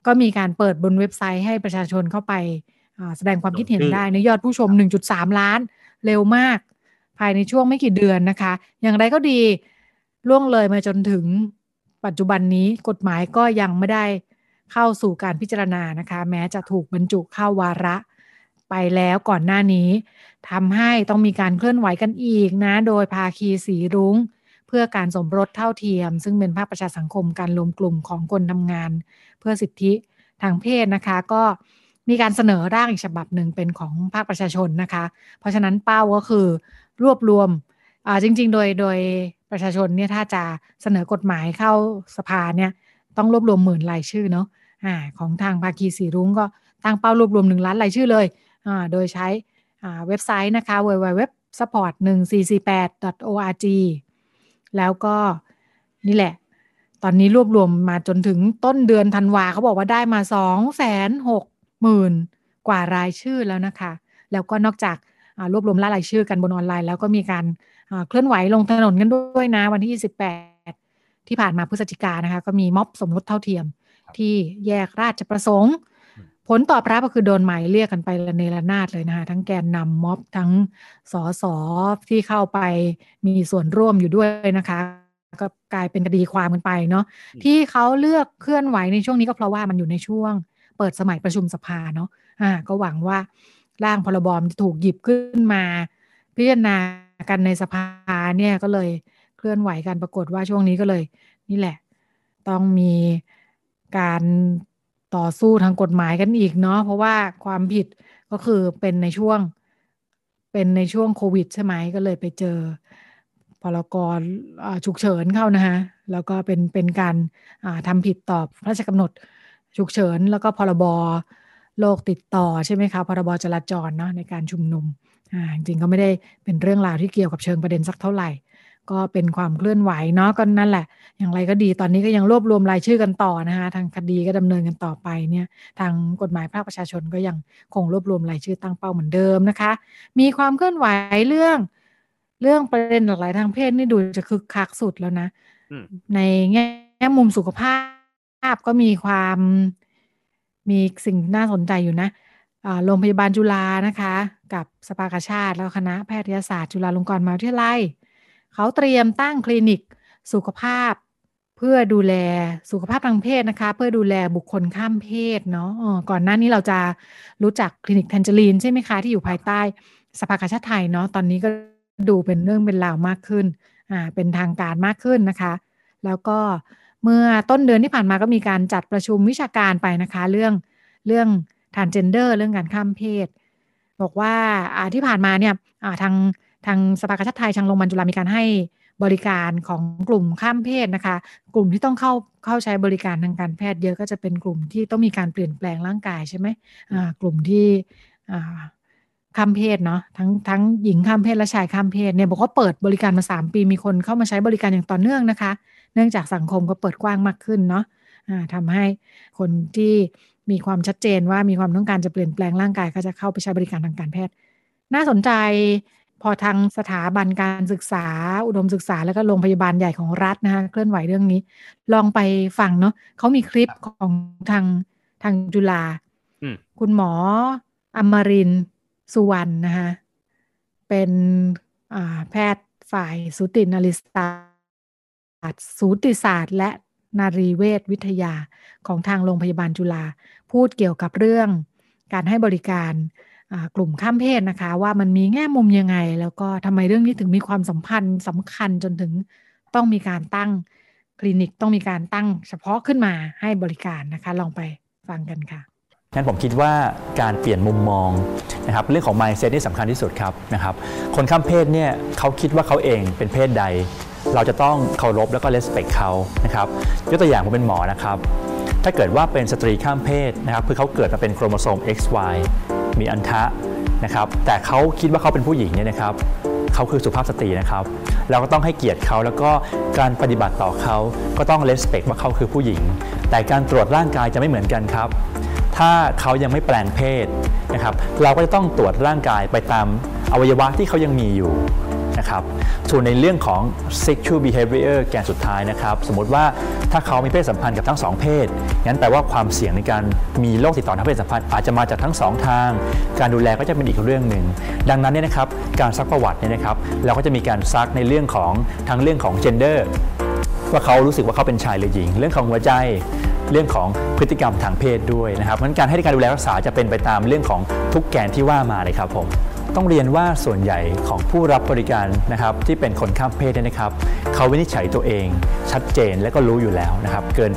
ก็มีการเปิดบนเว็บไซต์ให้ประชาชนเข้าไปแสดงความคิดเห็นได้ในยอดผู้ชม 1.3 ล้านเร็วมาก ภายในช่วงไม่กี่เดือนนะคะ อย่างไรก็ดีล่วงเลยมาจนถึงปัจจุบันนี้กฎหมายก็ยังไม่ได้ เข้าสู่การพิจารณานะคะ แม้จะถูกบรรจุเข้าวาระไปแล้วก่อนหน้านี้ทำให้ต้องมีการเคลื่อนไหวกันอีกนะ โดยภาคีสีรุง้ง เพื่อการสมรสเท่าเทียม ซึ่งเป็นภาคประชาสังคมการรวมกลุ่มของคนทำงาน เพื่อสิทธิทางเพศนะคะ ก็มีการเสนอร่างอีกฉบับหนึ่งเป็นของภาคประชาชนนะคะ เพราะฉะนั้นเป้าก็คือรวบรวมจริง ๆ โดยโดยประชาชนเนี่ยถ้าจะเสนอกฎหมายเข้าสภาเนี่ยต้องรวบรวมหมื่นรายชื่อเนาะ ของทางภาคีสีรุ้งก็ตั้งเป้ารวบรวมหนึ่งล้านรายชื่อเลย โดยใช้เว็บไซต์นะคะ www support 1 4 4 8 org แล้วก็นี่แหละ ตอนนี้รวบรวมมาจนถึงต้นเดือนธันวาเขาบอกว่าได้มาสองแสนหกหมื่นกว่ารายชื่อแล้วนะคะ แล้วก็นอกจากรวบรวมรายชื่อกันบนออนไลน์ แล้วก็มีการเคลื่อนไหวลงถนนกันด้วยนะ วันที่ 28 ที่ผ่านมาพฤศจิกานะคะ ก็มีม็อบสมรสเท่าเทียม ที่แยกราชประสงค์ผผลตอบรับก็คือโดนหมายเรียกกันไประเนระนาดเลยนะคะทั้งแกนนำม็อบทั้งสสที่เข้าไปมีส่วนร่วมอยู่ด้วยนะคะก็กลายเป็นคดีความกันไปเนาะที่เขาเลือกเคลื่อนไหวในช่วงนี้ก็เพราะว่ามันอยู่ในช่วง เปิดสมัยประชุมสภาเนาะอ่า ก็หวังว่าร่างพรบจะถูกหยิบขึ้นมา พิจารณากันในสภาเนี่ยก็เลยเคลื่อนไหวกันปรากฏว่าช่วงนี้ก็เลย นี่แหละ ต้องมี การต่อสู้ทางกฎหมายกันอีกเนาะเพราะว่าความผิดก็คือเป็นในช่วงเป็นในช่วงโควิดใช่ไหมก็เลยไปเจอพรกรฉุกเฉินเข้านะฮะแล้วก็เป็นเป็นการทำผิดต่อพระราชกำหนดฉุกเฉิน แล้วก็พรบโรคติดต่อใช่ไหมคะพรบจราจรเนาะในการชุมนุมอ่าจริงก็ไม่ได้เป็นเรื่องราวที่เกี่ยวกับเชิงประเด็นสักเท่าไหร่ ก็เป็นความเคลื่อนไหวเนาะก็นั่นแหละ อย่างไรก็ดีตอนนี้ก็ยังรวบรวมรายชื่อกันต่อนะคะทางคดีก็ดำเนินกันต่อไปเนี่ยทางกฎหมายภาคประชาชนก็ยังคงรวบรวมรายชื่อตั้งเป้าเหมือนเดิมนะคะ มีความเคลื่อนไหวเรื่อง เรื่องประเด็นหลากหลายทางเพศนี่ดูจะคึกคักสุดแล้วนะในแง่มุมสุขภาพก็มีความมีสิ่งน่าสนใจอยู่นะโรงพยาบาลจุฬานะคะ กับสภากาชาติแล้วคณะแพทยศาสตร์จุฬาลงกรณ์มหาวิทยาลัย เขาเตรียมตั้งคลินิกสุขภาพ เพื่อดูแลสุขภาพทางเพศนะคะ เพื่อดูแลบุคคลข้ามเพศเนาะก่อนหน้านี้เราจะรู้จักคลินิกแทนเจอรีนใช่ไหมคะ ที่อยู่ภายใต้สภากาชาติไทยเนาะตอนนี้ก็ดูเป็นเรื่องเป็นราวมากขึ้นอ่าเป็นทางการมากขึ้นนะคะ แล้วก็เมื่อต้นเดือนที่ผ่านมาก็มีการจัดประชุมวิชาการไปนะคะ เรื่องเรื่องทานเจนเดอร์เรื่องการข้ามเพศ บอกว่าที่ผ่านมาเนี่ยทาง ทางสภากาชาติไทยทางโรงพยาบาลจุฬามีการให้บริการของกลุ่มข้ามเพศนะคะ กลุ่มที่ต้องเข้าเข้าใช้บริการทางการแพทย์เยอะก็จะเป็นกลุ่มที่ต้องมีการเปลี่ยนแปลงร่างกายใช่ไหมอ่ากลุ่มที่อ่าข้ามเพศเนาะทั้งทั้งหญิงข้ามเพศและชายข้ามเพศเนี่ยบอกว่าเปิดบริการมา 3 ปีมีคนเข้ามาใช้บริการอย่างต่อเนื่องนะคะ เนื่องจากสังคมก็เปิดกว้างมากขึ้นเนาะะทำให้คนที่มีความชัดเจนว่ามีความต้องการจะเปลี่ยนแปลงร่างกายก็จะเข้าไปใช้บริการทางการแพทย์ น่าสนใจ พอทางสถาบันการศึกษา อุดมศึกษาแล้วก็โรงพยาบาลใหญ่ของรัฐนะคะเคลื่อนไหวเรื่องนี้ ลองไปฟังเนาะเขามีคลิปของทางทางจุฬาคุณหมออมรินสุวรรณนะคะเป็นแพทย์ฝ่ายสูตินาริศาสตร์สูติศาสตร์ และนารีเวชวิทยาของทางโรงพยาบาลจุฬาพูดเกี่ยวกับเรื่องการให้บริการ กลุ่มข้ามเพศนะคะ ว่ามันมีแง่มุมยังไง แล้วก็ทำไมเรื่องนี้ถึงมีความสัมพันธ์สำคัญจนถึงต้องมีการตั้งคลินิกต้องมีการตั้งเฉพาะขึ้นมาให้บริการนะคะ ลองไปฟังกันค่ะ
งั้นผมคิดว่าการเปลี่ยนมุมมองนะครับเรื่องของ mindset นี่สำคัญที่สุดครับนะครับคนข้ามเพศเนี่ยเขาคิดว่าเขาเองเป็นเพศใด เราจะต้องเคารพแล้วก็ respect เขานะครับยกตัวอย่างผมเป็นหมอนะครับ ถ้าเกิดว่าเป็นสตรีข้ามเพศนะครับคือเขาเกิดมาเป็นโครโมโซม XY มีอันทะนะครับ แต่เขาคิดว่าเขาเป็นผู้หญิงเนี่ยนะครับเขาคือสุภาพสตรีนะครับ เราก็ต้องให้เกียรติเขาแล้วก็การปฏิบัติต่อเขาก็ต้องเลสเปกว่าเขาคือผู้หญิง แต่การตรวจร่างกายจะไม่เหมือนกันครับ ถ้าเขายังไม่แปลงเพศนะครับ เราก็จะต้องตรวจร่างกายไปตามอวัยวะที่เขายังมีอยู่ นะครับส่วนในเรื่องของ sexual behavior แกนสุดท้ายนะครับ สมมติว่าถ้าเขามีเพศสัมพันธ์กับทั้งสองเพศงั้นแปลว่าความเสี่ยงในการมีโรคติดต่อทางเพศสัมพันธ์อาจจะมาจากทั้งสองทาง การดูแลก็จะเป็นอีกเรื่องหนึ่งดังนั้นเนี่ยนะครับการซักประวัติเนี่ยนะครับเราก็จะมีการซักในเรื่องของทั้งเรื่องของ gender ว่าเขารู้สึกว่าเขาเป็นชายหรือหญิง เรื่องของหัวใจเรื่องของพฤติกรรมทางเพศด้วยนะครับเพราะการให้การดูแลรักษาจะเป็นไปตามเรื่องของทุกแกนที่ว่ามาเลยครับผม ต้องเรียนว่าส่วนใหญ่ของผู้รับบริการนะครับที่เป็นคนข้ามเพศเนี่ยนะครับเขาวินิจฉัยตัวเองชัดเจนและก็รู้อยู่แล้วนะครับเกิน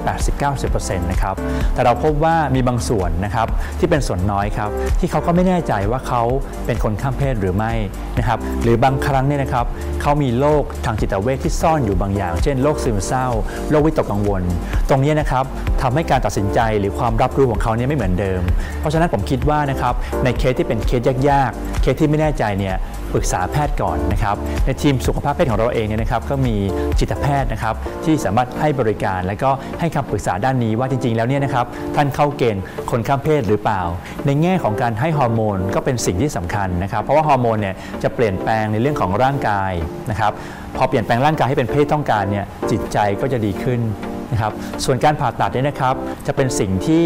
80-90%นะครับแต่เราพบว่ามีบางส่วนนะครับที่เป็นส่วนน้อยครับที่เขาก็ไม่แน่ใจว่าเขาเป็นคนข้ามเพศหรือไม่นะครับหรือบางครั้งเนี่ยนะครับเขามีโรคทางจิตเวชที่ซ่อนอยู่บางอย่าง เช่นโรคซึมเศร้าโรควิตกกังวล ตรงนี้นะครับทำให้การตัดสินใจหรือความรับรู้ของเขาเนี่ยไม่เหมือนเดิม เพราะฉะนั้นผมคิดว่านะครับในเคสที่เป็นเคสยากๆเคสที่ไม่แน่ใจเนี่ยปรึกษาแพทย์ก่อนนะครับในทีมสุขภาพเพศของเราเองเนี่ยนะครับก็มีจิตแพทย์นะครับที่สามารถให้บริการ และก็ให้คำปรึกษาด้านนี้ว่าจริง ๆ แล้วเนี่ยนะครับท่านเข้าเกณฑ์คนข้ามเพศหรือเปล่า ในแง่ของการให้ฮอร์โมนก็เป็นสิ่งที่สำคัญนะครับ เพราะว่าฮอร์โมนเนี่ยจะเปลี่ยนแปลงในเรื่องของร่างกายนะครับพอเปลี่ยนแปลงร่างกายให้เป็นเพศต้องการเนี่ยจิตใจก็จะดีขึ้นนะครับส่วนการผ่าตัดเนี่ยนะครับจะเป็นสิ่งที่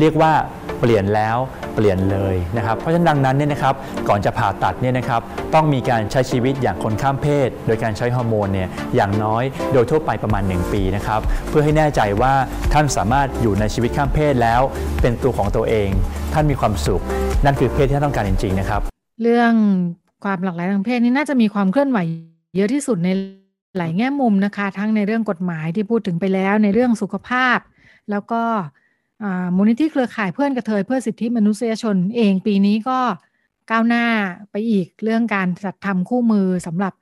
เรียกว่า เปลี่ยนแล้วเปลี่ยนเลยนะครับ เพราะฉะนั้นดังนั้นเนี่ยนะครับก่อนจะผ่าตัดเนี่ยนะครับต้องมีการใช้ชีวิตอย่างคนข้ามเพศ โดยการใช้ฮอร์โมนเนี่ยอย่างน้อยโดยทั่วไปประมาณ 1 ปีนะครับเพื่อให้แน่ใจว่าท่านสามารถอยู่ในชีวิตข้ามเพศแล้ว เป็นตัวของตัวเอง ท่านมีความสุข นั่นคือเพศที่ท่านต้องการจริงๆนะครับ
เรื่องความหลากหลายทางเพศนี่น่าจะมีความเคลื่อนไหวเยอะที่สุดในหลายแง่มุมนะคะ ทั้งในเรื่องกฎหมายที่พูดถึงไปแล้วในเรื่องสุขภาพ แล้วก็ มูลนิธิเครือข่ายเพื่อนกระเทยเพื่อสิทธิมนุษยชนเองปีนี้ก็ก้าวหน้าไปอีกเรื่องการจัดทำคู่มือสำหรับ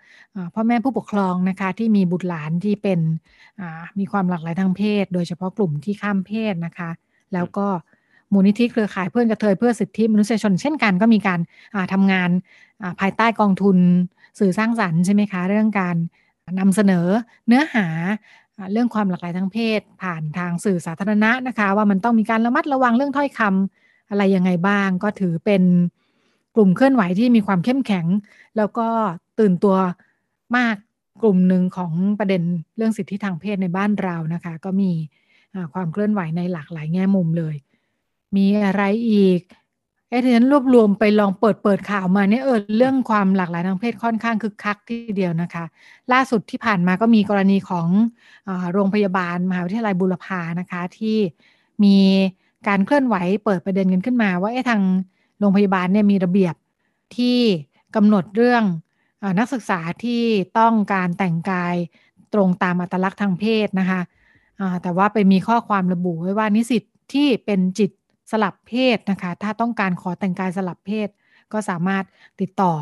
พ่อแม่ผู้ปกครองนะคะที่มีบุตรหลานที่เป็นมีความหลากหลายทางเพศ โดยเฉพาะกลุ่มที่ข้ามเพศนะคะ แล้วก็มูลนิธิเครือข่ายเพื่อนกระเทยเพื่อสิทธิมนุษยชน เช่นกันก็มีการทำงานภายใต้กองทุนสื่อสร้างสรรค์ใช่ไหมคะ เรื่องการนำเสนอเนื้อหา เรื่องความหลากหลายทางเพศ ผ่านทางสื่อสาธารณะนะคะ ว่ามันต้องมีการระมัดระวังเรื่องถ้อยคำอะไรยังไงบ้าง ก็ถือเป็นกลุ่มเคลื่อนไหวที่มีความเข้มแข็ง แล้วก็ตื่นตัวมากกลุ่มหนึ่งของประเด็นเรื่องสิทธิทางเพศในบ้านเรานะคะ ก็มีความเคลื่อนไหวในหลากหลายแง่มุมเลย มีอะไรอีก เอ้ที่ฉันรวบรวมไปลองเปิดเปิดข่าวมาเนี่ยเออเรื่องความหลากหลายทางเพศค่อนข้างคึกคักที่เดียวนะคะ ล่าสุดที่ผ่านมาก็มีกรณีของอโรงพยาบาลมหาวิทยาลัยบุรพานะคะที่มีการเคลื่อนไหวเปิดประเด็นกันขึ้นมา ว่าไอ้ทางโรงพยาบาลเนี่ยมีระเบียบที่กำหนดเรื่องอนักศึกษาที่ต้องการแต่งกายตรงตามอัตลักษณ์ทางเพศนะคะแต่ว่าไปมีข้อความระบุไว้ว่านิสิตที่เป็นจิต สลับเพศนะคะ ถ้าต้องการขอแต่งกายสลับเพศ ก็สามารถติดต่อ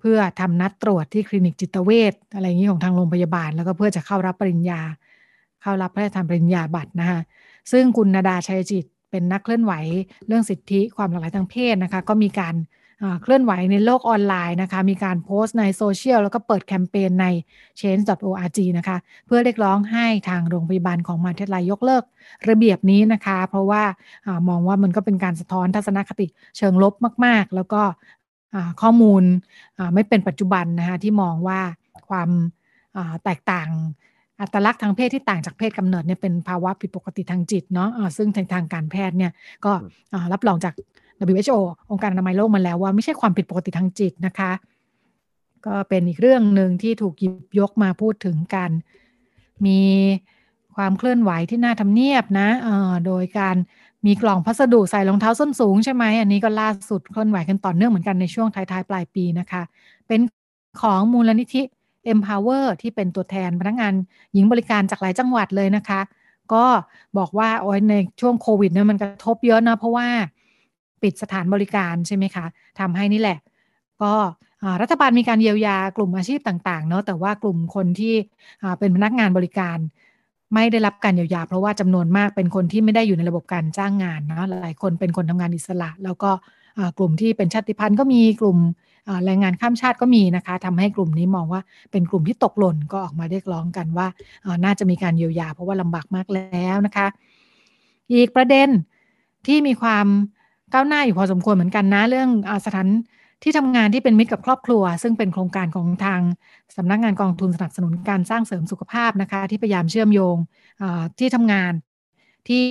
เพื่อทำนัดตรวจที่คลินิกจิตเวชอะไรอย่างนี้ของทางโรงพยาบาล แล้วก็เพื่อจะเข้ารับปริญญา เข้ารับพระราชทานปริญญาบัตรนะคะซึ่งคุณนาดา ไชยจิตต์เป็นนักเคลื่อนไหวเรื่องสิทธิความหลากหลายทางเพศนะคะ ก็มีการ เคลื่อนไหวในโลกออนไลน์นะคะ มีการโพสต์ในโซเชียลแล้วก็เปิดแคมเปญใน change.org นะคะ เพื่อเรียกร้องให้ทางโรงพยาบาลของมาเทศลายยกเลิกระเบียบนี้นะคะ เพราะว่าอมองว่ามันก็เป็นการสะท้อนทัศนคติเชิงลบมาก ๆ แล้วก็ข้อมูลไม่เป็นปัจจุบันนะคะที่มองว่าความแตกต่างอัตลักษณ์ทางเพศที่ต่างจากเพศกำเนิดเนี่ยเป็นภาวะผิดปกติทางจิตเนาะซึ่งทางทางการแพทย์เนี่ยก็รับรองจาก WHO องค์การอนามัยโลกมาแล้วว่าไม่ใช่ความผิดปกติทางจิตนะคะ ก็เป็นอีกเรื่องหนึ่งที่ถูกหยิบยกมาพูดถึงกัน มีความเคลื่อนไหวที่น่าทำเนียบนะเออโดยการมีกล่องพัสดุใส่รองเท้าส้นสูงใช่ไหม อันนี้ก็ล่าสุดเคลื่อนไหวกันต่อเนื่องเหมือนกันในช่วงท้ายๆปลายปีนะคะ เป็นของมูลนิธิ Empower ที่เป็นตัวแทนพนักงานหญิงบริการจากหลายจังหวัดเลยนะคะ ก็บอกว่าโอ้ยในช่วงโควิดเนี่ยมันกระทบเยอะนะ เพราะว่า ปิดสถานบริการใช่ไหมคะทำให้นี่แหละ ก็รัฐบาลมีการเยียวยากลุ่มอาชีพต่างๆเนาะแต่ว่ากลุ่มคนที่เป็นพนักงานบริการ ไม่ได้รับการเยียวยา เพราะว่าจำนวนมากเป็นคนที่ไม่ได้อยู่ในระบบการจ้างงานเนาะหลายคนเป็นคนทำงานอิสระ แล้วก็กลุ่มที่เป็นชาติพันธุ์ก็มีกลุ่มแรงงานข้ามชาติก็มีนะคะทำให้กลุ่มนี้มองว่าเป็นกลุ่มที่ตกหล่นก็ออกมาเรียกร้องกันว่าน่าจะมีการเยียวยา เพราะว่าลำบากมากแล้วนะคะ อีกประเด็นที่มีความ ก้าวหน้าอยู่พอสมควรเหมือนกันนะ เรื่องอสถานที่ทำงานที่เป็นมิตรกับครอบครัว ซึ่งเป็นโครงการของทางสำนักงานกองทุนสนับสนุนการสร้างเสริมสุขภาพนะคะ ที่พยายามเชื่อมโยงที่ทำงานที่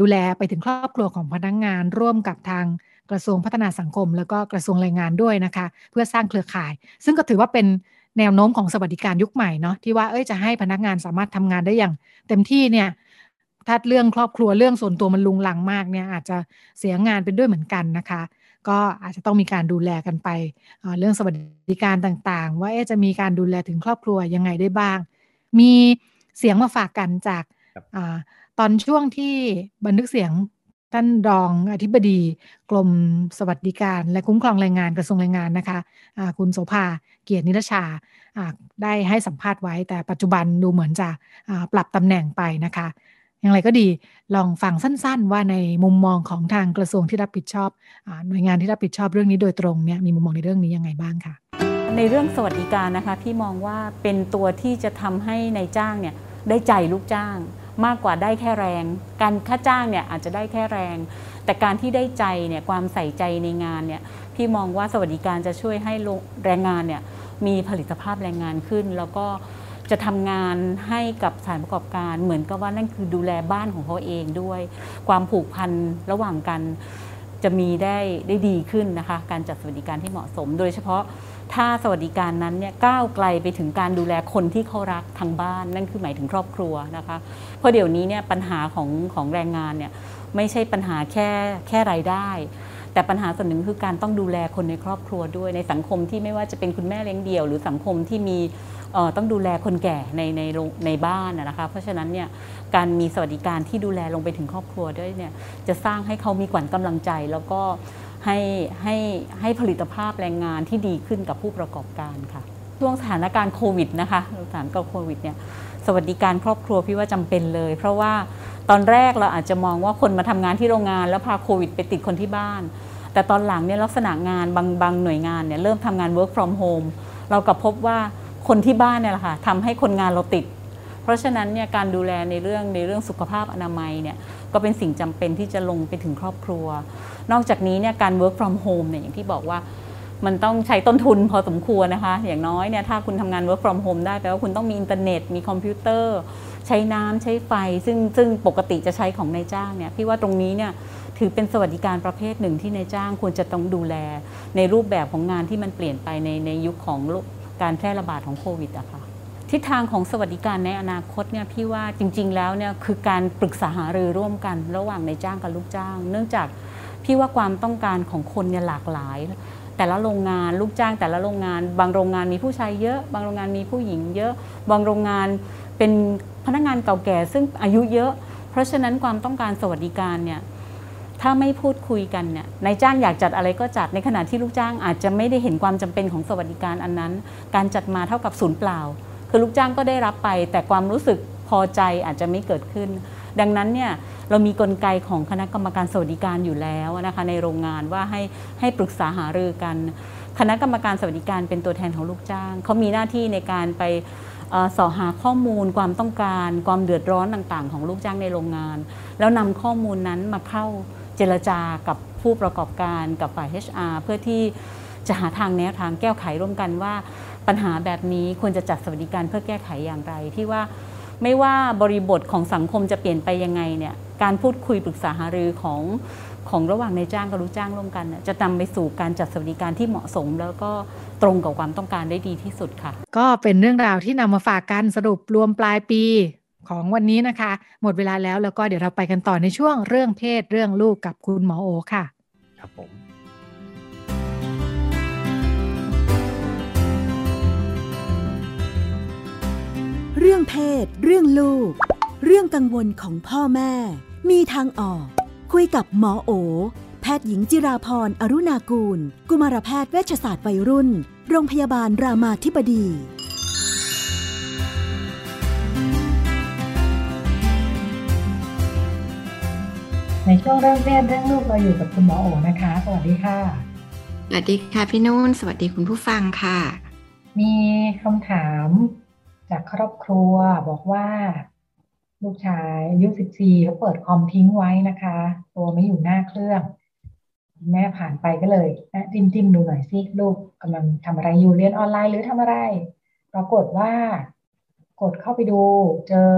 ดูแลไปถึงครอบครัวของพนักงงานร่วมกับทางกระทรวงพัฒนาสังคม แล้วก็กระทรวงแรงงานด้วยนะคะ เพื่อสร้างเครือข่าย ซึ่งก็ถือว่าเป็นแนวโน้มของสวัสดิการยุคใหม่เนาะที่ว่าเอ้ยจะให้พนักงานสามารถทำงานได้อย่าง เต็มที่เนี่ย ถ้าเรื่องครอบครัวเรื่องส่วนตัวมันลุงลังมากเนี่ยอาจจะเสียงานเป็นด้วยเหมือนกันนะคะ ก็อาจจะต้องมีการดูแลกันไป เรื่องสวัสดิการต่างๆ ว่าจะมีการดูแลถึงครอบครัวยังไงได้บ้าง มีเสียงมาฝากกันจากอตอนช่วงที่บันทึกเสียงท่านรองอธิบดีกรมสวัสดิการ และคุ้มครองแรงงานกระทรวงแรงงานนะคะะคุณโสภาเกียรตินิรชาได้ให้สัมภาษณ์ไว้ แต่ปัจจุบันดูเหมือนจะปรับตำแหน่งไปนะคะ อย่างไรก็ดีลองฟังสั้นๆ ว่าในมุมมองของทางกระทรวงที่รับผิดชอบอหน่วยงานที่รับผิดชอบเรื่องนี้โดยตรงเนี่ยมีมุมมองในเรื่องนี้ยังไงบ้างคะ
ในเรื่องสวัสดิการนะคะพี่มองว่าเป็นตัวที่จะทำให้ในจ้างเนี่ยได้ใจลูกจ้าง มากกว่าได้แค่แรง การค่าจ้างเนี่ยอาจจะได้แค่แรง แต่การที่ได้ใจเนี่ยความใส่ใจในงานเนี่ยพี่มองว่าสวัสดิการจะช่วยให้แรงงานเนี่ยมีผลิตภาพแรงงานขึ้น แล้วก็ จะทำงานให้กับสถานประกอบการ เหมือนกับว่านั่นคือดูแลบ้านของเขาเองด้วย ความผูกพันระหว่างกันจะมีได้ได้ดีขึ้นนะคะ การจัดสวัสดิการที่เหมาะสม โดยเฉพาะถ้าสวัสดิการนั้นเนี่ยก้าวไกลไปถึงการดูแลคนที่เขารักทางบ้าน นั่นคือหมายถึงครอบครัวนะคะ เพราะเดี๋ยวนี้เนี่ยปัญหาของของแรงงานเนี่ยไม่ใช่ปัญหาแค่แค่รายได้ แต่ปัญหาส่วนหนึ่งคือการต้องดูแลคนในครอบครัวด้วยในสังคมที่ไม่ว่าจะเป็นคุณแม่เลี้ยงเดี่ยว หรือสังคมที่มี ต้องดูแลคนแก่ในในในบ้านนะคะ เพราะฉะนั้นเนี่ยการมีสวัสดิการที่ดูแลลงไปถึงครอบครัวด้วยเนี่ยจะสร้างให้เขามีขวัญกำลังใจ แล้วก็ให้ให้ให้ผลิตภาพแรงงานที่ดีขึ้นกับผู้ประกอบการค่ะช่วงสถานการณ์โควิดนะคะสถานการณ์โควิดเนี่ยสวัสดิการครอบครัวพี่ว่าจำเป็นเลย เพราะว่าตอนแรกเราอาจจะมองว่าคนมาทำงานที่โรงงาน แล้วพาโควิดไปติดคนที่บ้าน แต่ตอนหลังเนี่ยลักษณะงานบางบางหน่วยงานเนี่ยเริ่มทำงาน work from home เรากลับพบว่า คนที่บ้านเนี่ยแหละค่ะทำให้คนงานเราติด เพราะฉะนั้นเนี่ยการดูแลในเรื่องในเรื่องสุขภาพอนามัยเนี่ยก็เป็นสิ่งจำเป็นที่จะลงไปถึงครอบครัว นอกจากนี้เนี่ยการ work from home เนี่ยอย่างที่บอกว่ามันต้องใช้ต้นทุนพอสมควรนะคะ อย่างน้อยเนี่ยถ้าคุณทำงาน work from home ได้แปลว่าคุณต้องมีอินเทอร์เน็ต มีคอมพิวเตอร์ ใช้น้ำใช้ไฟ ซึ่งซึ่งปกติจะใช้ของนายจ้างเนี่ยพี่ว่าตรงนี้เนี่ยถือเป็นสวัสดิการประเภทหนึ่งที่นายจ้างควรจะต้องดูแลในรูปแบบของงานที่มันเปลี่ยนไปในในยุคของ การแพร่ระบาดของโควิดอะค่ะทิศทางของสวัสดิการในอนาคตเนี่ยพี่ว่าจริง ๆ แล้วเนี่ยคือการปรึกษาหารือร่วมกัน ระหว่างในจ้างกับลูกจ้าง เนื่องจากพี่ว่าความต้องการของคนเนี่ยหลากหลาย แต่ละโรงงานลูกจ้าง แต่ละโรงงาน บางโรงงานมีผู้ชายเยอะ บางโรงงานมีผู้หญิงเยอะ บางโรงงานเป็นพนักงานเก่าแก่ซึ่งอายุเยอะ เพราะฉะนั้นความต้องการสวัสดิการเนี่ย ถ้าไม่พูดคุยกันเนี่ยนายจ้างอยากจัดอะไรก็จัดในขณะที่ลูกจ้างอาจจะไม่ได้เห็นความจำเป็นของสวัสดิการอันนั้น การจัดมาเท่ากับศูนย์เปล่า คือลูกจ้างก็ได้รับไป แต่ความรู้สึกพอใจอาจจะไม่เกิดขึ้น ดังนั้นเนี่ยเรามีกลไกของคณะกรรมการสวัสดิการอยู่แล้วนะคะในโรงงานว่าให้ให้ปรึกษาหารือกัน คณะกรรมการสวัสดิการเป็นตัวแทนของลูกจ้างเขามีหน้าที่ในการไปสอหาข้อมูลความต้องการ ความเดือดร้อนต่างๆ ของลูกจ้างในโรงงาน แล้วนำข้อมูลนั้นมาเข้า เจรจากับผู้ประกอบการกับฝ่าย HR เพื่อที่จะหาทางแนวทางแก้ไขร่วมกันว่า ปัญหาแบบนี้ควรจะจัดสวัสดิการเพื่อแก้ไขอย่างไร ที่ว่าไม่ว่าบริบทของสังคมจะเปลี่ยนไปยังไงเนี่ยการพูดคุยปรึกษาหารือของของระหว่างในจ้างกับลูกจ้างร่วมกัน จะนำไปสู่การจัดสวัสดิการที่เหมาะสม แล้วก็ตรงกับความต้องการได้ดีที่สุดค่ะ
ก็เป็นเรื่องราวที่นำมาฝากกันสรุปรวมปลายปี ของวันนี้นะคะ หมดเวลาแล้วแล้วก็เดี๋ยวเราไปกันต่อในช่วงเรื่องเพศเรื่องลูกกับคุณหมอโอค่ะ
ครับผม
เรื่องเพศ เรื่องลูก เรื่องกังวลของพ่อแม่ มีทางออก คุยกับหมอโอ แพทย์หญิงจิราพรอรุณากูล กุมารแพทย์เวชศาสตร์วัยรุ่น โรงพยาบาลรามาธิบดี
ในช่วงเรื่องเพศเรื่องลูกเราอยู่กับคุณหมอโอนะคะ สวัสดีค่ะ
สวัสดีค่ะพี่นุ่น สวัสดีคุณผู้ฟังค่ะ
มีคำถามจากครอบครัวบอกว่า ลูกชายอายุสิบสี่เขาเปิดคอมทิ้งไว้นะคะ ตัวไม่อยู่หน้าเครื่อง แม่ผ่านไปก็เลยนะจิ้มจิ้มดูหน่อยซิลูกกำลังทำอะไรอยู่เรียนออนไลน์หรือทำอะไร ปรากฏว่า กดเข้าไปดูเจอ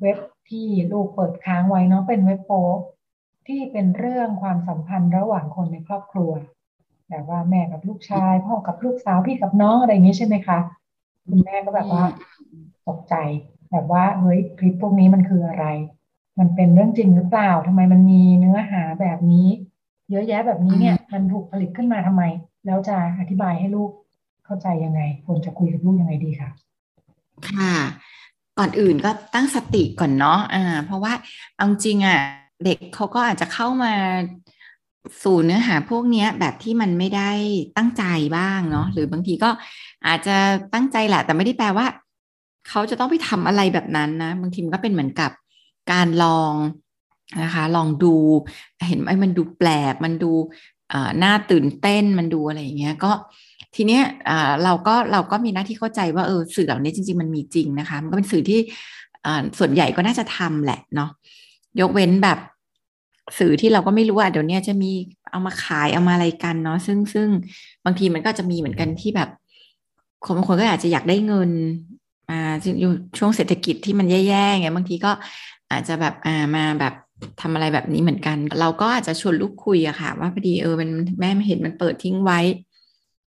เว็บที่ลูกเปิดค้างไว้เนาะเป็นเว็บโป๊ ที่เป็นเรื่องความสัมพันธ์ระหว่างคนในครอบครัว แบบว่าแม่กับลูกชาย พ่อกับลูกสาวพี่กับน้องอะไรอย่างนี้ใช่ไหมคะคุณแม่ก็แบบว่าตกใจ แบบว่าเฮ้ยคลิปพวกนี้มันคืออะไร มันเป็นเรื่องจริงหรือเปล่าทำไมมันมีเนื้อหาแบบนี้ เยอะแยะแบบนี้เนี่ย มันถูกผลิตขึ้นมาทำไม แล้วจะอธิบายให้ลูกเข้าใจยังไงควรจะคุยกับลูกยังไงดีคะ
ค่ะ ก่อนอื่นก็ตั้งสติก่อนเนาะอ่า เพราะว่าเอาจริงอะ เด็กเขาก็อาจจะเข้ามาสู่เนื้อหาพวกนี้แบบที่มันไม่ได้ตั้งใจบ้างเนาะหรือบางทีก็อาจจะตั้งใจแหละ แต่ไม่ได้แปลว่า เขาจะต้องไปทำอะไรแบบนั้นนะ บางทีมันก็เป็นเหมือนกับการลองนะคะ ลองดูเห็นไหมมันดูแปลก มันดูน่าตื่นเต้นมันดูอะไรอย่างเงี้ยก็ทีเนี้ยเราก็เราก็มีหน้าที่เข้าใจว่าเออสื่อเหล่านี้จริง ๆ มันมีจริงนะคะ มันก็เป็นสื่อที่ส่วนใหญ่ก็น่าจะทำแหละเนาะ ยกเว้นแบบสื่อที่เราก็ไม่รู้ว่าเดี๋ยวนี้จะมีเอามาขายเอามาอะไรกันเนาะซึ่งซึ่งบางทีมันก็จะมีเหมือนกันที่แบบคนบางคนก็อาจจะอยากได้เงินอ่าอยู่ช่วงเศรษฐกิจที่มันแย่ๆไงบางทีก็อาจจะแบบอ่ามาแบบทำอะไรแบบนี้เหมือนกัน เราก็อาจจะชวนลูกคุยอะค่ะ ว่าพอดีเออมันแม่เห็นมันเปิดทิ้งไว้